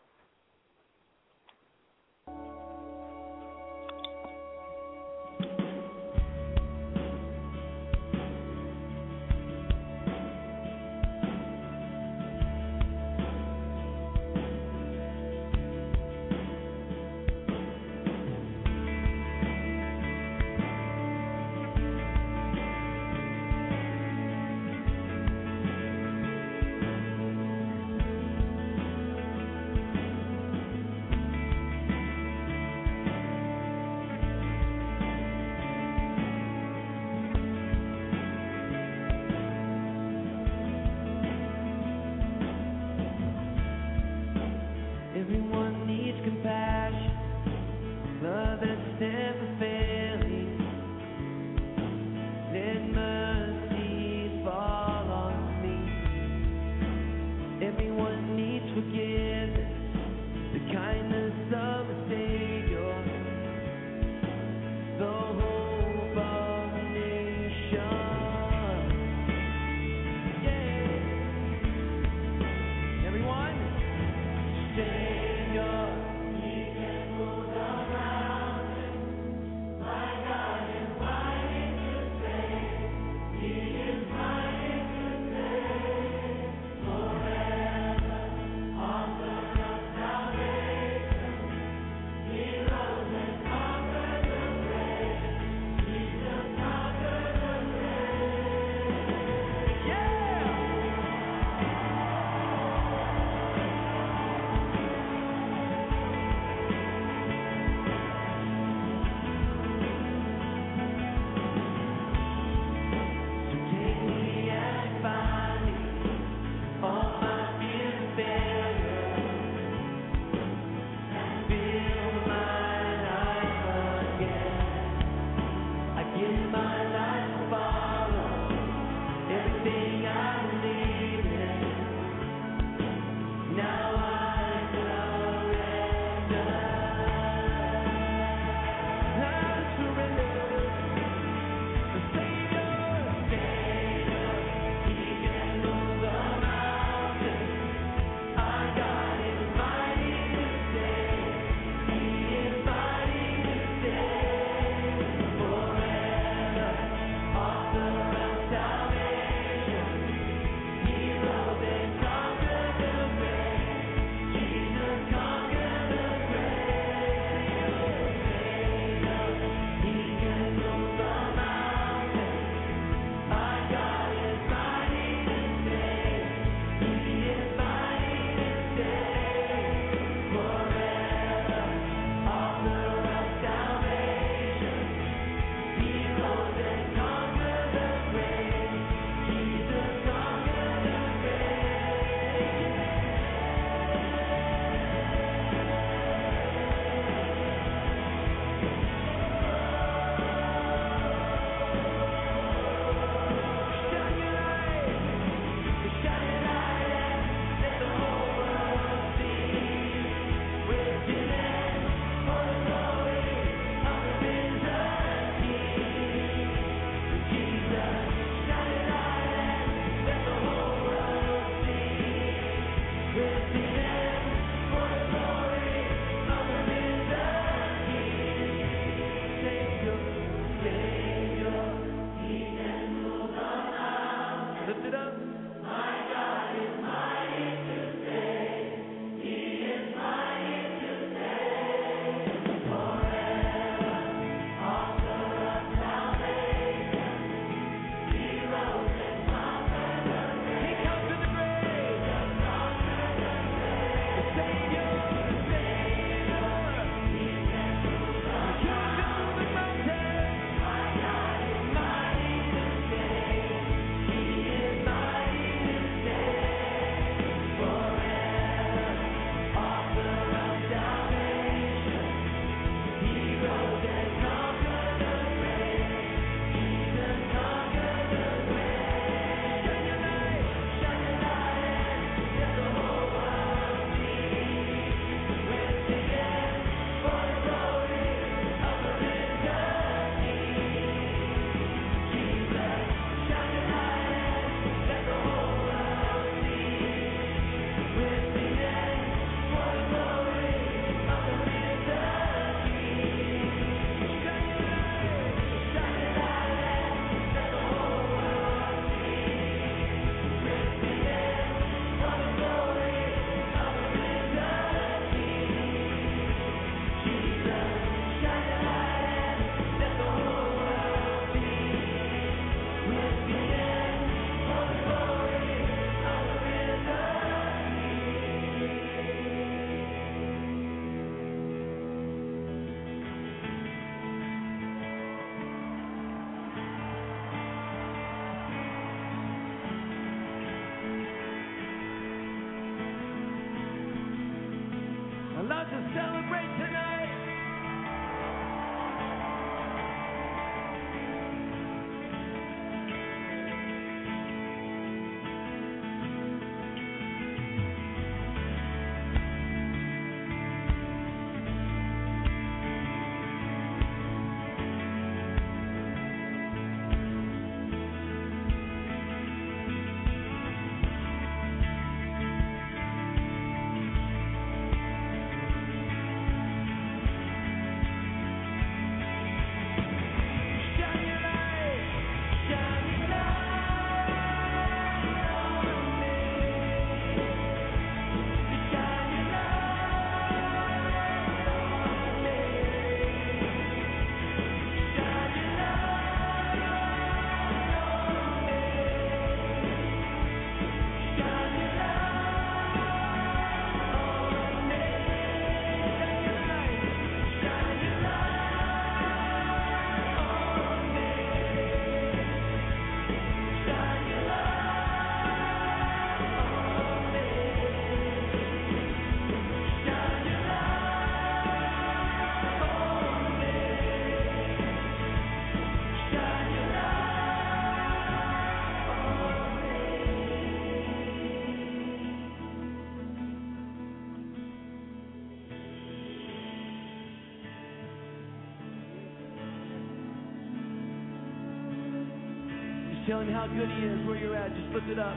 Speaker 3: Tell him how good he is where you're at. Just lift it up.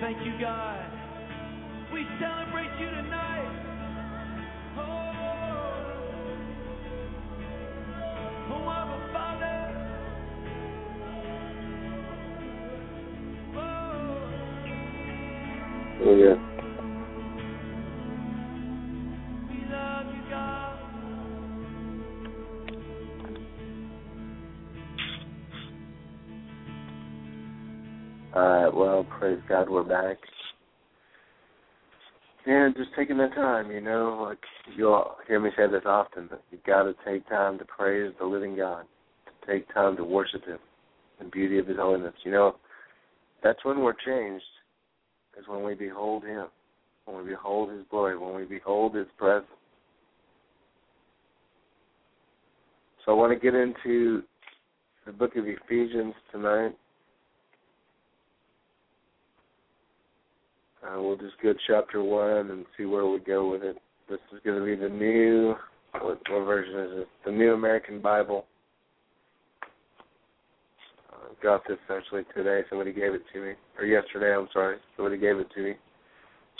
Speaker 3: Thank you, God. We celebrate you tonight. Oh, oh. Oh,
Speaker 4: Oh, yeah. All right. Well, praise God, we're back. And just taking the time, you know, like you'll hear me say this often, but you got to take time to praise the living God, to take time to worship Him, the beauty of His holiness. You know, that's when we're changed, is when we behold Him, when we behold His glory, when we behold His presence. So I want to get into the book of Ephesians tonight. Uh, we'll just go chapter one and see where we go with it. This is going to be the new, what, what version is it? The New American Bible. Uh, got this actually today. Somebody gave it to me, or yesterday. I'm sorry. Somebody gave it to me.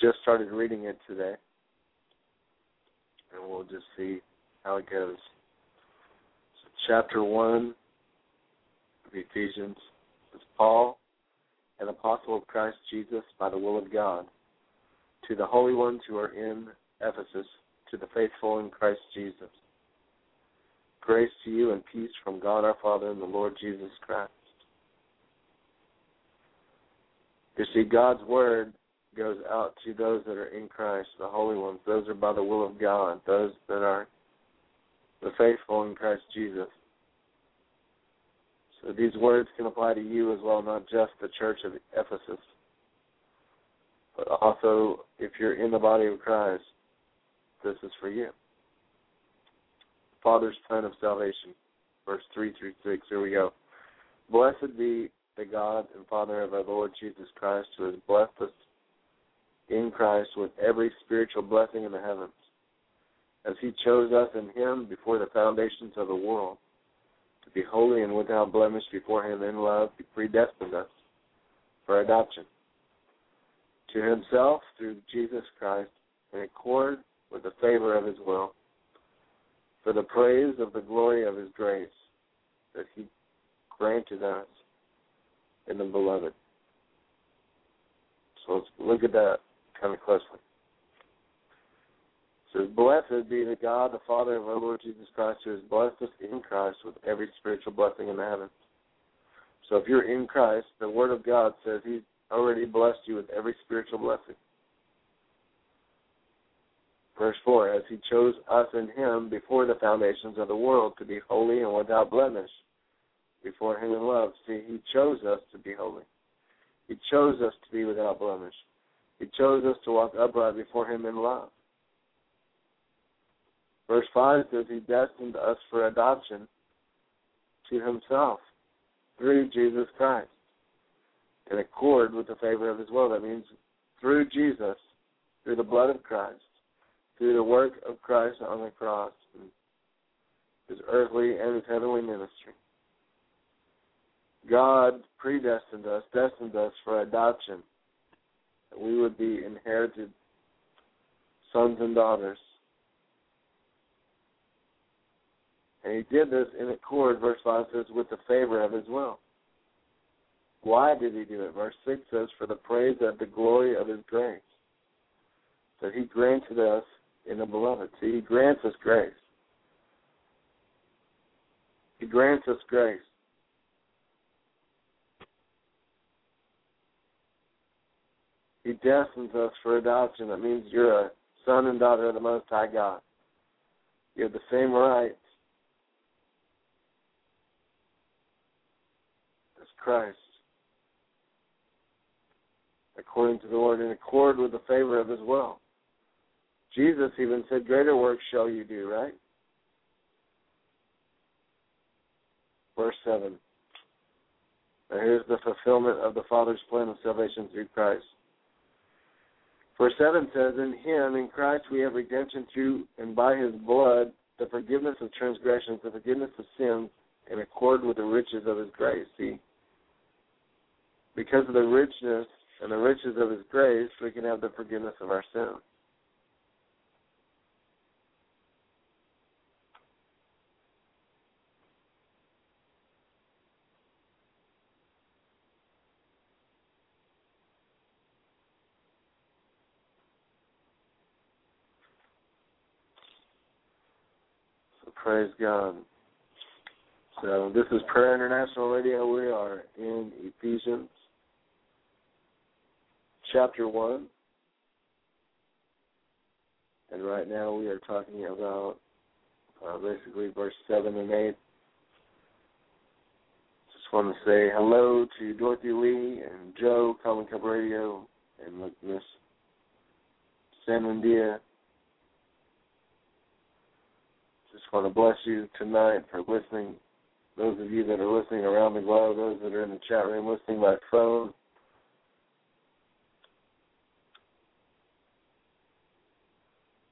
Speaker 4: Just started reading it today, and we'll just see how it goes. So chapter one of Ephesians is Paul an apostle of Christ Jesus by the will of God, to the holy ones who are in Ephesus, to the faithful in Christ Jesus. Grace to you and peace from God our Father and the Lord Jesus Christ. You see, God's word goes out to those that are in Christ, the holy ones. Those are by the will of God, those that are the faithful in Christ Jesus. So these words can apply to you as well, not just the church of Ephesus, but also if you're in the body of Christ, this is for you. Father's plan of salvation, verse 3 through 6. Here we go. Blessed be the God and Father of our Lord Jesus Christ, who has blessed us in Christ with every spiritual blessing in the heavens, as he chose us in him before the foundations of the world be holy and without blemish before him in love, he predestined us for adoption to himself through Jesus Christ in accord with the favor of his will, for the praise of the glory of his grace that he granted us in the beloved. So let's look at that kind of closely. Says, Blessed be the God, the Father of our Lord Jesus Christ, who has blessed us in Christ with every spiritual blessing in the heavens. So if you're in Christ, the Word of God says He's already blessed you with every spiritual blessing. Verse 4 As He chose us in Him before the foundations of the world to be holy and without blemish before Him in love. See, He chose us to be holy. He chose us to be without blemish. He chose us to walk upright before Him in love. Verse 5 says, He destined us for adoption to Himself through Jesus Christ in accord with the favor of His will. That means through Jesus, through the blood of Christ, through the work of Christ on the cross, His earthly and His heavenly ministry. God predestined us, destined us for adoption, that we would be inherited sons and daughters. And he did this in accord, verse 5 says, with the favor of his will. Why did he do it? Verse 6 says, for the praise of the glory of his grace. That he granted us in the beloved. See, he grants us grace. He grants us grace. He destines us for adoption. That means you're a son and daughter of the Most High God. You have the same rights as Christ, according to the Lord, in accord with the favor of His will. Jesus even said, Greater works shall you do, right? Verse 7. Now here's the fulfillment of the Father's plan of salvation through Christ. Verse 7 says, In him, in Christ, we have redemption through and by his blood, the forgiveness of transgressions, the forgiveness of sins, in accord with the riches of his grace. See, because of the richness and the riches of his grace, we can have the forgiveness of our sins. So Praise God. So this is Prayer International Radio. We are in Ephesians chapter 1. And right now we are talking about uh, basically verse 7 and 8. Just want to say hello to Dorothy Lee and Joe, Common Cup Radio, and Miss San Dia just want to bless you tonight for listening. Those of you that are listening around the globe, those that are in the chat room listening by phone.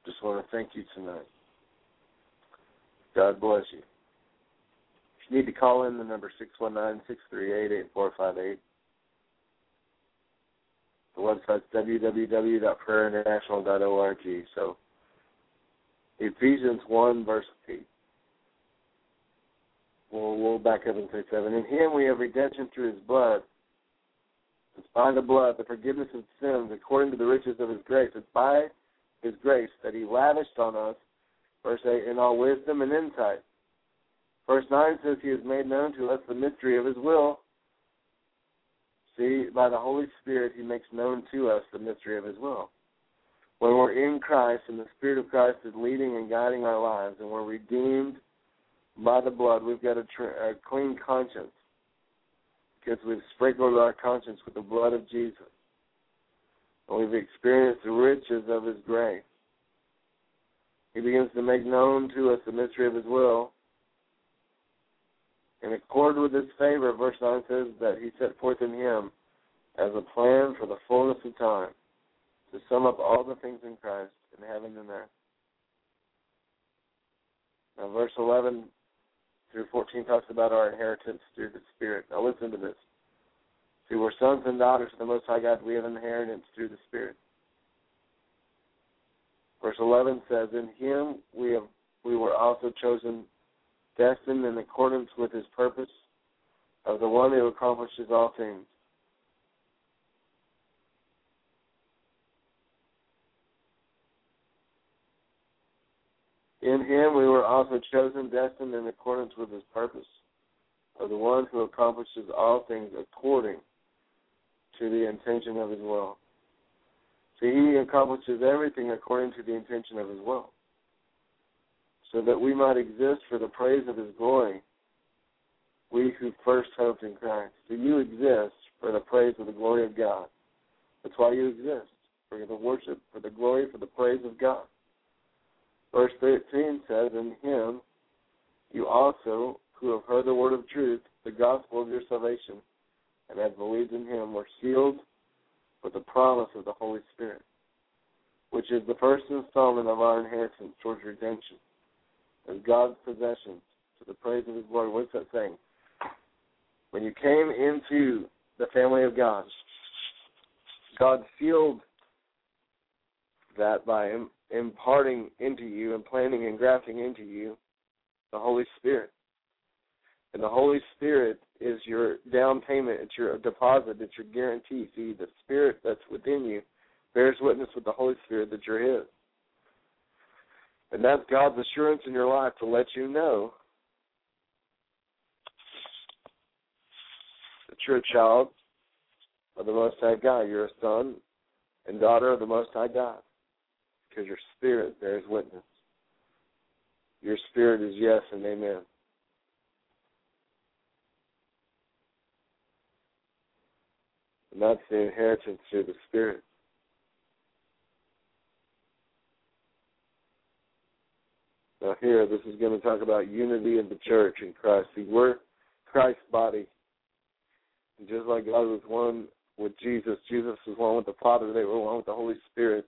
Speaker 4: Just want to thank you tonight. God bless you. If you need to call in, the number six one nine six three eight eight four five eight. The website's www.prayerinternational.org. So Ephesians 1, verse 8. We'll, we'll back up and say 7. In him we have redemption through his blood. It's by the blood, the forgiveness of sins, according to the riches of his grace. It's by his grace that he lavished on us, verse 8, in all wisdom and insight. Verse 9 says he has made known to us the mystery of his will. See, by the Holy Spirit, he makes known to us the mystery of his will when we're in Christ and the Spirit of Christ is leading and guiding our lives, and we're redeemed by the blood, we've got a, a clean conscience because we've sprinkled our conscience with the blood of Jesus. We've experienced the riches of His grace. He begins to make known to us the mystery of His will. In accord with His favor, verse 9 says that He set forth in Him as a plan for the fullness of time to sum up all the things in Christ in heaven and earth. Now, verse 11 through 14 talks about our inheritance through the Spirit. Now, listen to this. See, we're sons and daughters of the Most High God. We have inheritance through the Spirit. Verse 11 says, In Him we have we were also chosen, destined in accordance with His purpose, of the one who accomplishes all things In him we were also chosen, destined in accordance with his purpose, of the one who accomplishes all things according to the intention of his will. See, he accomplishes everything according to the intention of his will, so that we might exist for the praise of his glory, we who first hoped in Christ. So you exist for the praise of the glory of God. That's why you exist, for the worship, for the glory, for the praise of God. Verse 13 says, In him you also, who have heard the word of truth, the gospel of your salvation, and have believed in him, were sealed with the promise of the Holy Spirit, which is the first installment of our inheritance towards redemption, as God's possession to the praise of his glory. What's that saying? When you came into the family of God, God sealed that by imparting into you and planting and grafting into you the Holy Spirit. And the Holy Spirit is your down payment, it's your deposit, it's your guarantee. See, the Spirit that's within you bears witness with the Holy Spirit that you're His. And that's God's assurance in your life to let you know that you're a child of the Most High God. You're a son and daughter of the Most High God because your spirit bears witness. Your spirit is yes and amen. And that's the inheritance through the Spirit. Now, here, this is going to talk about unity of the church in Christ. See, we're Christ's body. And just like God was one with Jesus, Jesus was one with the Father, they were one with the Holy Spirit.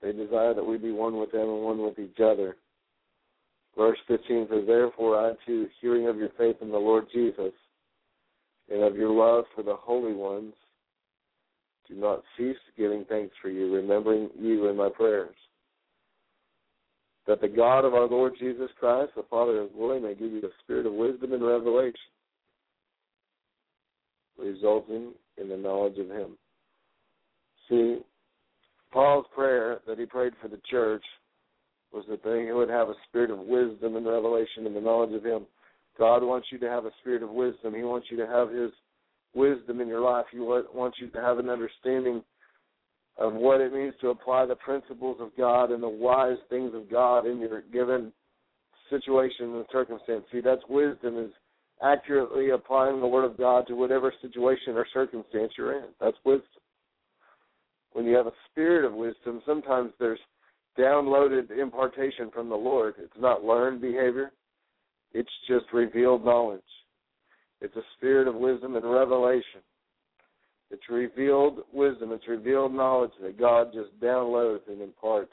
Speaker 4: They desire that we be one with them and one with each other. Verse 15 says, Therefore I too, hearing of your faith in the Lord Jesus, and of your love for the holy ones, do not cease giving thanks for you, remembering you in my prayers. That the God of our Lord Jesus Christ, the Father of glory, may give you the spirit of wisdom and revelation, resulting in the knowledge of Him. See, Paul's prayer that he prayed for the church was that they would have a spirit of wisdom and revelation and the knowledge of Him. God wants you to have a spirit of wisdom. He wants you to have His wisdom in your life. He wants you to have an understanding of what it means to apply the principles of God and the wise things of God in your given situation and circumstance. See, that's wisdom is accurately applying the Word of God to whatever situation or circumstance you're in. That's wisdom. When you have a spirit of wisdom, sometimes there's downloaded impartation from the Lord. It's not learned behavior. It's just revealed knowledge. It's a spirit of wisdom and revelation. It's revealed wisdom. It's revealed knowledge that God just downloads and imparts.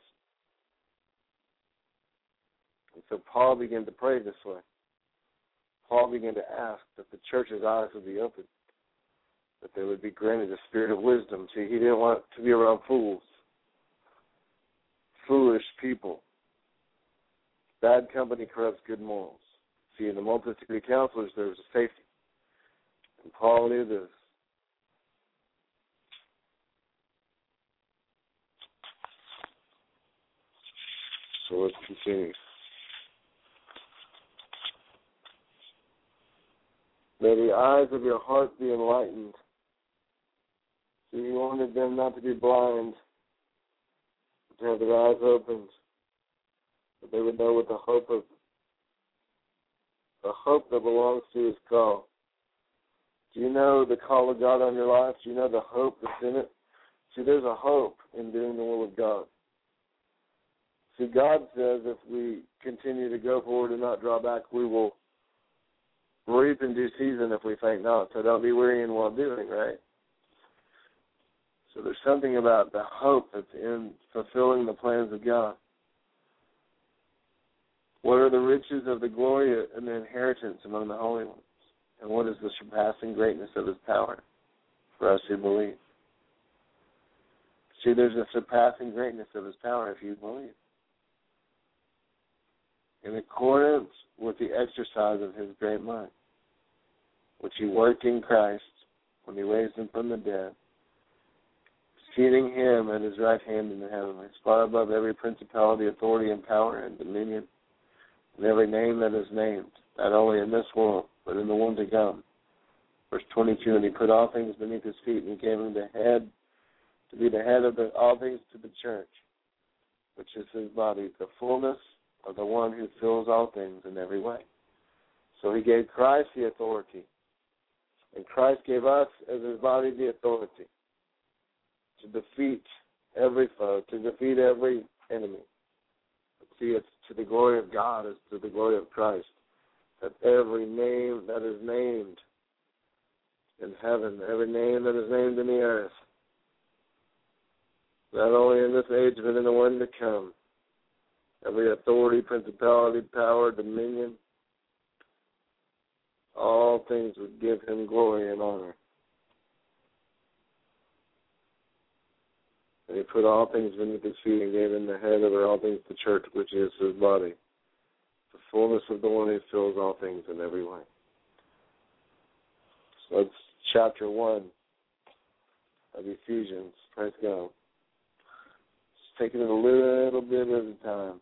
Speaker 4: And so Paul began to pray this way. Paul began to ask that the church's eyes would be opened, that they would be granted a spirit of wisdom. See, he didn't want to be around fools, foolish people. Bad company corrupts good morals. See, in the multitude of counselors, there was a safety. And Paul knew this. So let's continue. May the eyes of your heart be enlightened. So you wanted them not to be blind, but to have their eyes opened, that they would know what the hope of the hope that belongs to his call. Do you know the call of God on your life? Do you know the hope that's in it? See, there's a hope in doing the will of God. See, God says if we continue to go forward and not draw back, we will reap in due season if we faint not. So don't be weary in well doing, right? So there's something about the hope that's in fulfilling the plans of God. What are the riches of the glory and the inheritance among the holy ones? And what is the surpassing greatness of his power for us who believe? See, there's a surpassing greatness of his power if you believe. In accordance with the exercise of his great might, which he worked in Christ when he raised him from the dead, seating him at his right hand in the heavens, far above every principality, authority, and power and dominion, and every name that is named, not only in this world, but in the one to come. Verse 22, and he put all things beneath his feet, and he gave him the head to be the head of the, all things to the church, which is his body, the fullness of the one who fills all things in every way. So he gave Christ the authority, and Christ gave us as his body the authority to defeat every foe, to defeat every enemy. see, it's to the glory of God, it's to the glory of Christ. That every name that is named in heaven, every name that is named in the earth, not only in this age but in the one to come, every authority, principality, power, dominion, all things would give him glory and honor. And he put all things beneath his feet and gave him the head over all things the church, which is his body. The fullness of the one who fills all things in every way. So that's chapter 1 of Ephesians. Praise God. Just taking it a little bit at a time.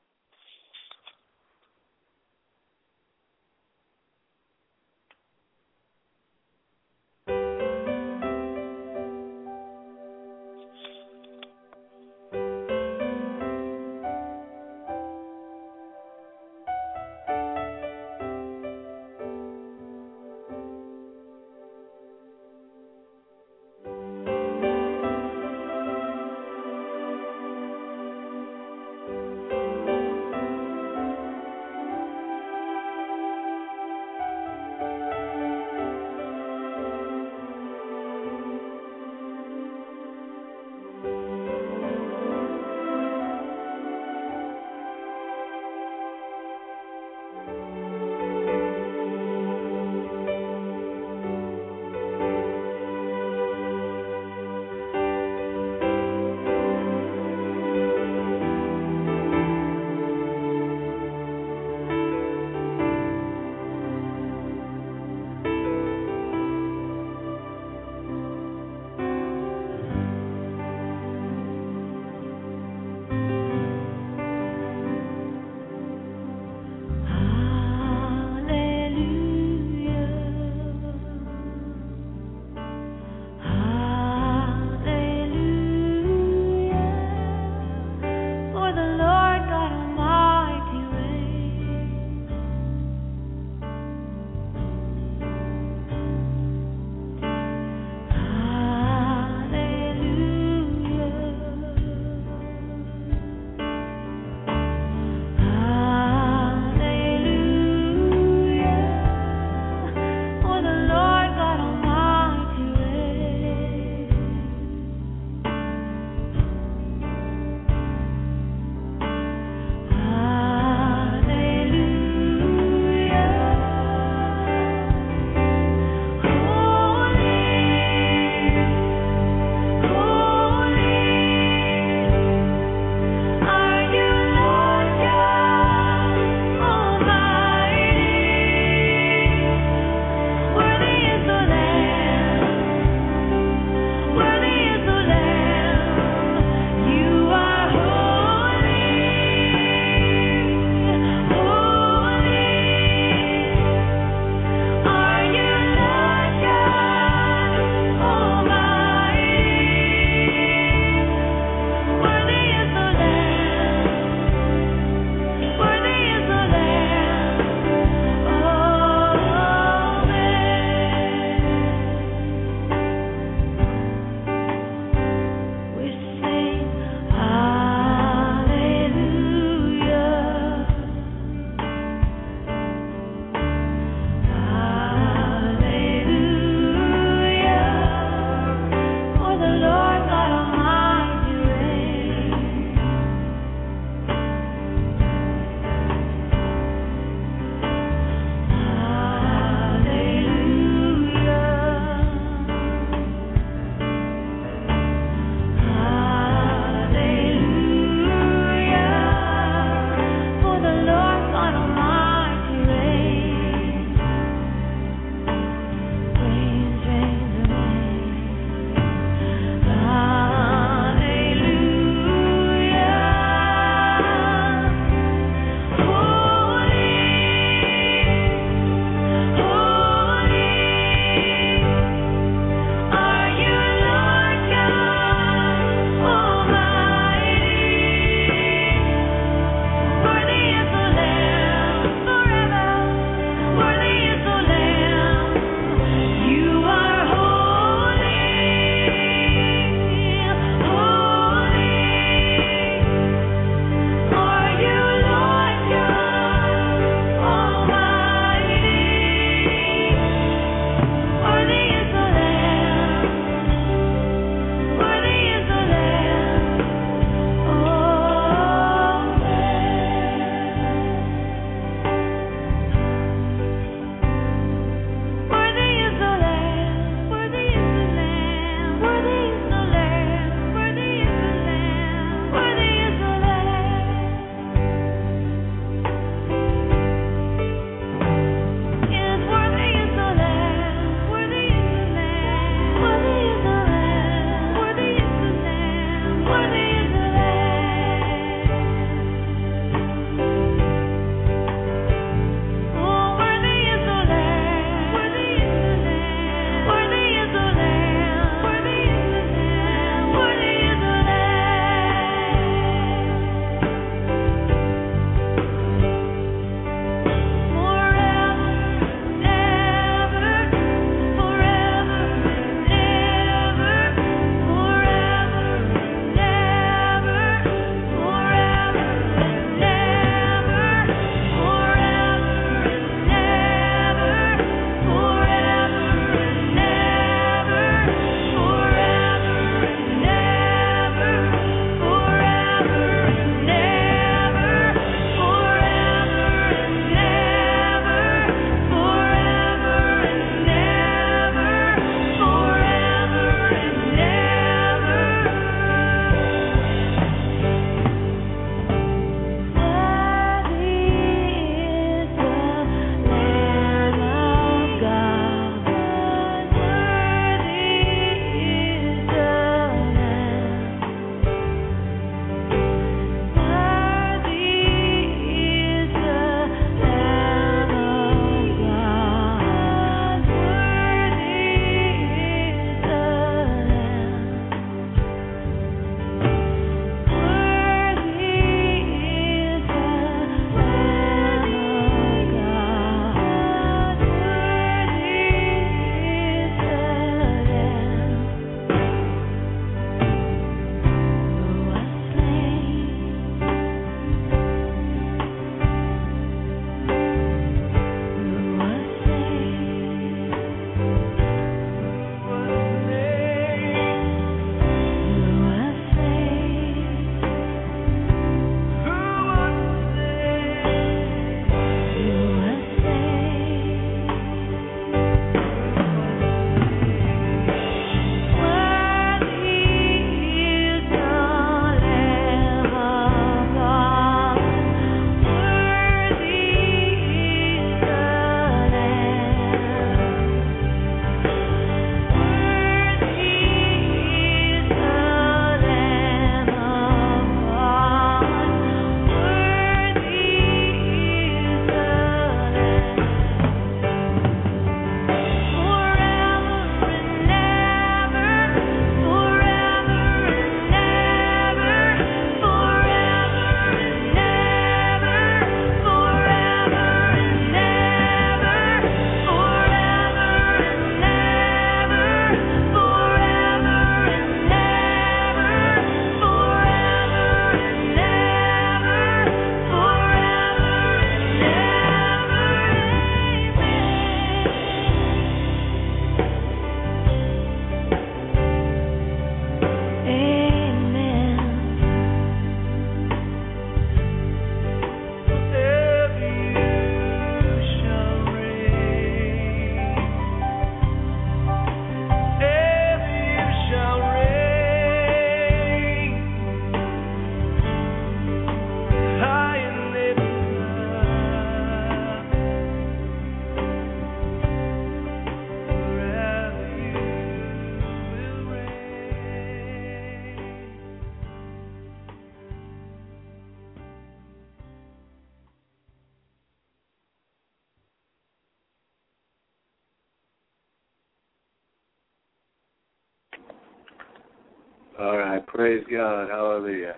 Speaker 4: Praise God, hallelujah.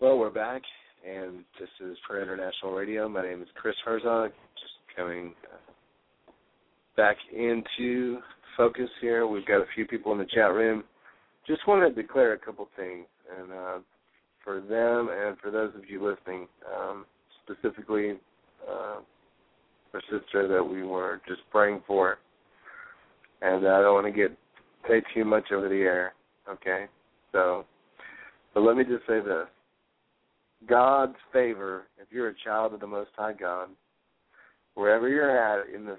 Speaker 4: Well, we're back, and this is Prayer International Radio. My name is Chris Herzog, just coming uh, back into focus here. We've got a few people in the chat room. Just want to declare a couple things, and uh, for them and for those of you listening, um, specifically uh, sister that we were just praying for, and I don't want to get say too much over the air, okay? So, but let me just say this God's favor, if you're a child of the Most High God, wherever you're at in this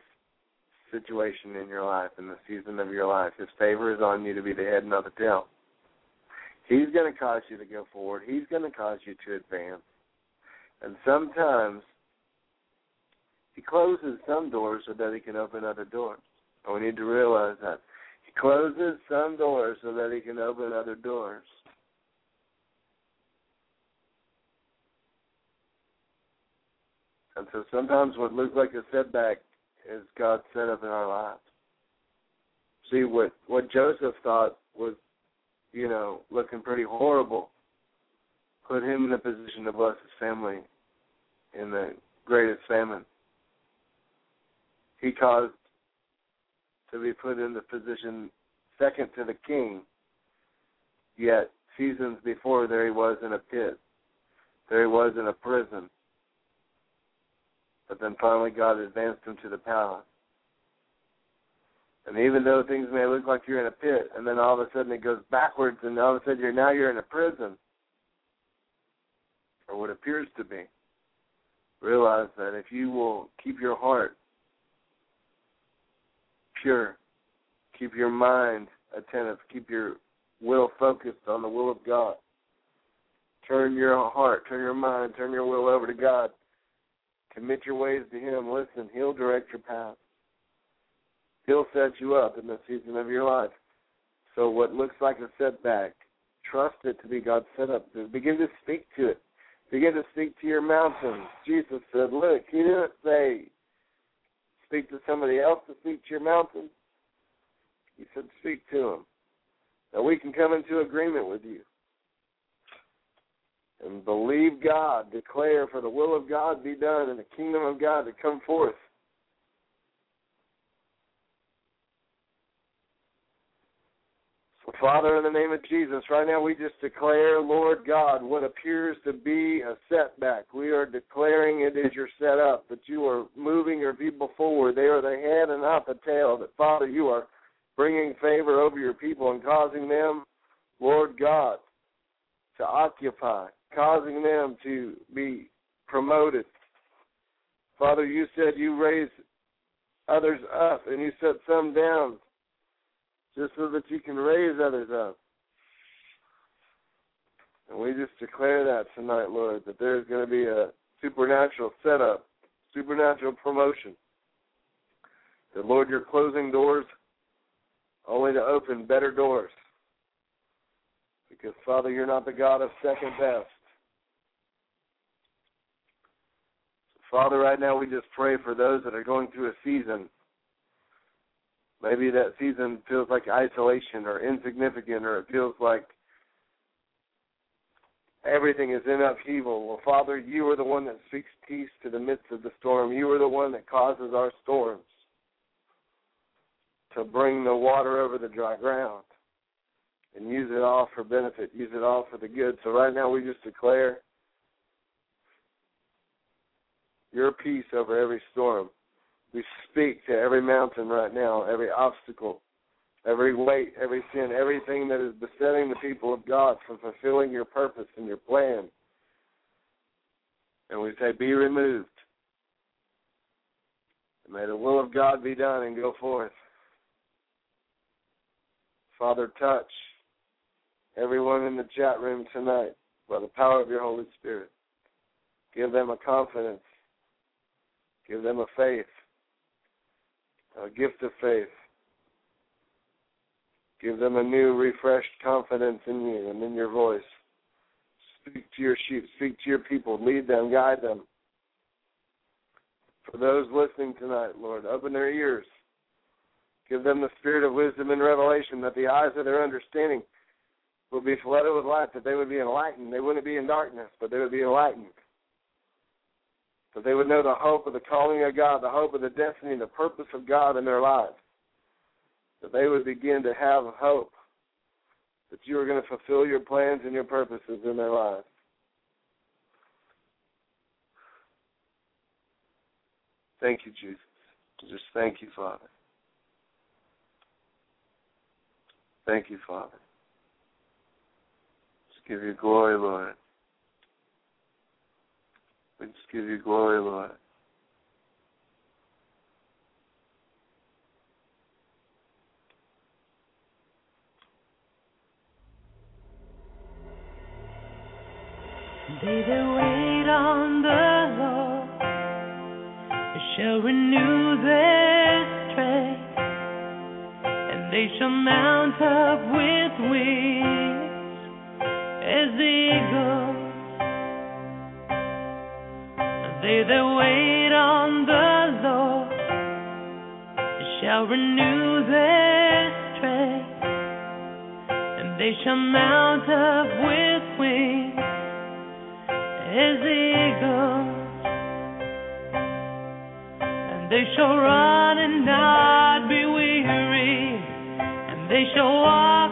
Speaker 4: situation in your life, in the season of your life, His favor is on you to be the head and not the tail. He's going to cause you to go forward. He's going to cause you to advance. And sometimes He closes some doors so that He can open other doors. And we need to realize that. Closes some doors so that He can open other doors. And so sometimes what looks like a setback is God's set up in our lives. See what what Joseph thought was, you know, looking pretty horrible, put him in a position to bless his family in the greatest famine. He caused to be put in the position second to the king, yet seasons before there he was in a pit. There he was in a prison but then finally God advanced him to the palace. And even though things may look like you're in a pit, and then all of a sudden it goes backwards, and all of a sudden you're now you're in a prison, or what appears to be, realize that if you will keep your heart pure, keep your mind attentive, keep your will focused on the will of God, turn your heart, turn your mind, turn your will over to God Commit your ways to Him. Listen, He'll direct your path. He'll set you up in the season of your life. So what looks like a setback, trust it to be God's setup. Begin to speak to it. Begin to speak to your mountains. Jesus said, look, he didn't say speak to somebody else to speak to your mountain. He said speak to him. That we can come into agreement with you and believe God, declare for the will of God be done and the kingdom of God to come forth. So, Father, in the name of Jesus, right now we just declare, Lord God, what appears to be a setback. We are declaring it is your setup, that you are moving your people forward. They are the head and not the tail. That, Father, you are bringing favor over your people and causing them, Lord God, to occupy causing them to be promoted. Father, you said you raise others up and you set some down just so that you can raise others up. And we just declare that tonight, Lord, that there's going to be a supernatural setup, supernatural promotion. That, Lord, you're closing doors only to open better doors. Because, Father, you're not the God of second best. Father, right now we just pray for those that are going through a season. Maybe that season feels like isolation or insignificant, or it feels like everything is in upheaval. Well, Father, you are the one that speaks peace to the midst of the storm. You are the one that causes our storms to bring the water over the dry ground and use it all for benefit, use it all for the good. So right now we just declare your peace over every storm. We speak to every mountain right now, every obstacle, every weight, every sin, everything that is besetting the people of God from fulfilling your purpose and your plan. And we say, Be removed. And may the will of God be done and go forth. Father, touch everyone in the chat room tonight by the power of your Holy Spirit. Give them a confidence Give them a faith, a gift of faith. Give them a new, refreshed confidence in you and in your voice. Speak to your sheep, speak to your people, lead them, guide them. For those listening tonight, Lord, open their ears Give them the spirit of wisdom and revelation, that the eyes of their understanding will be flooded with light, that they would be enlightened. They wouldn't be in darkness, but they would be enlightened. That they would know the hope of the calling of God, the hope of the destiny, the purpose of God in their lives. That they would begin to have hope that you are going to fulfill your plans and your purposes in their lives. Thank you, Jesus. Just thank you, Father. Thank you, Father. Just give you glory, Lord. We just give you glory, Lord.
Speaker 3: They that wait on the Lord shall renew their strength, and they shall mount up with wings as eagles. They that wait on the Lord shall renew their strength, and they shall mount up with wings as eagles. And they shall run and not be weary, and they shall walk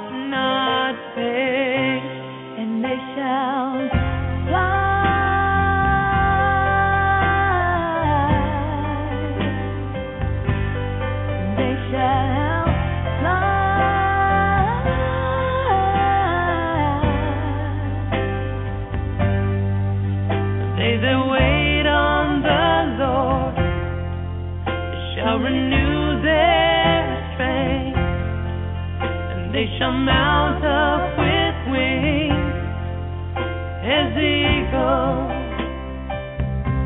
Speaker 3: they shall mount up with wings as eagles,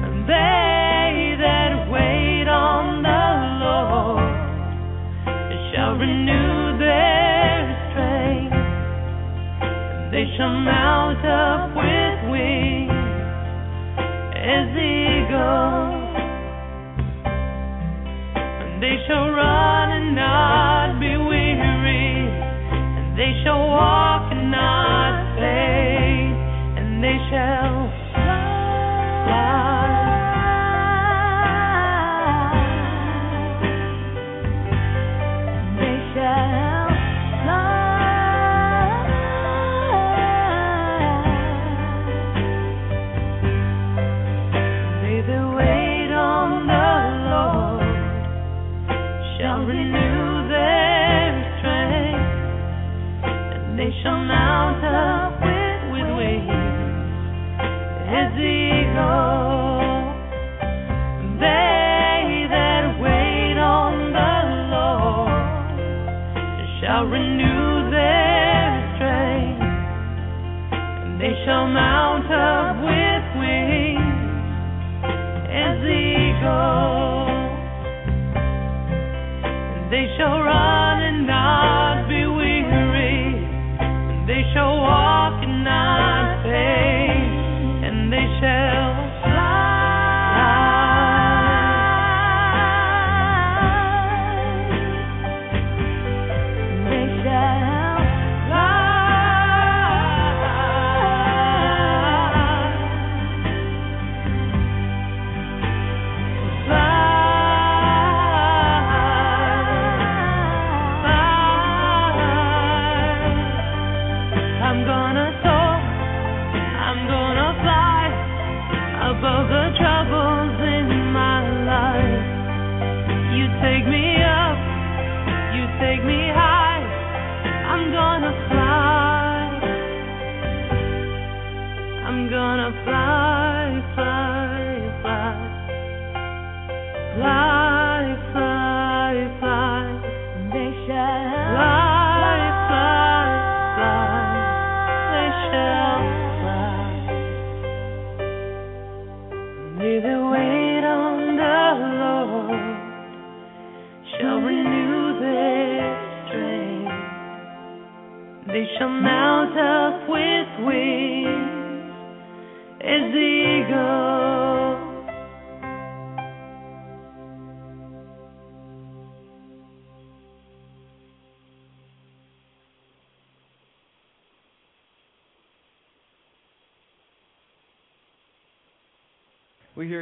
Speaker 3: and they that wait on the Lord I have new days straight They shall run and not and they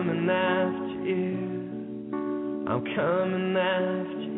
Speaker 5: coming after you. I'm coming after you.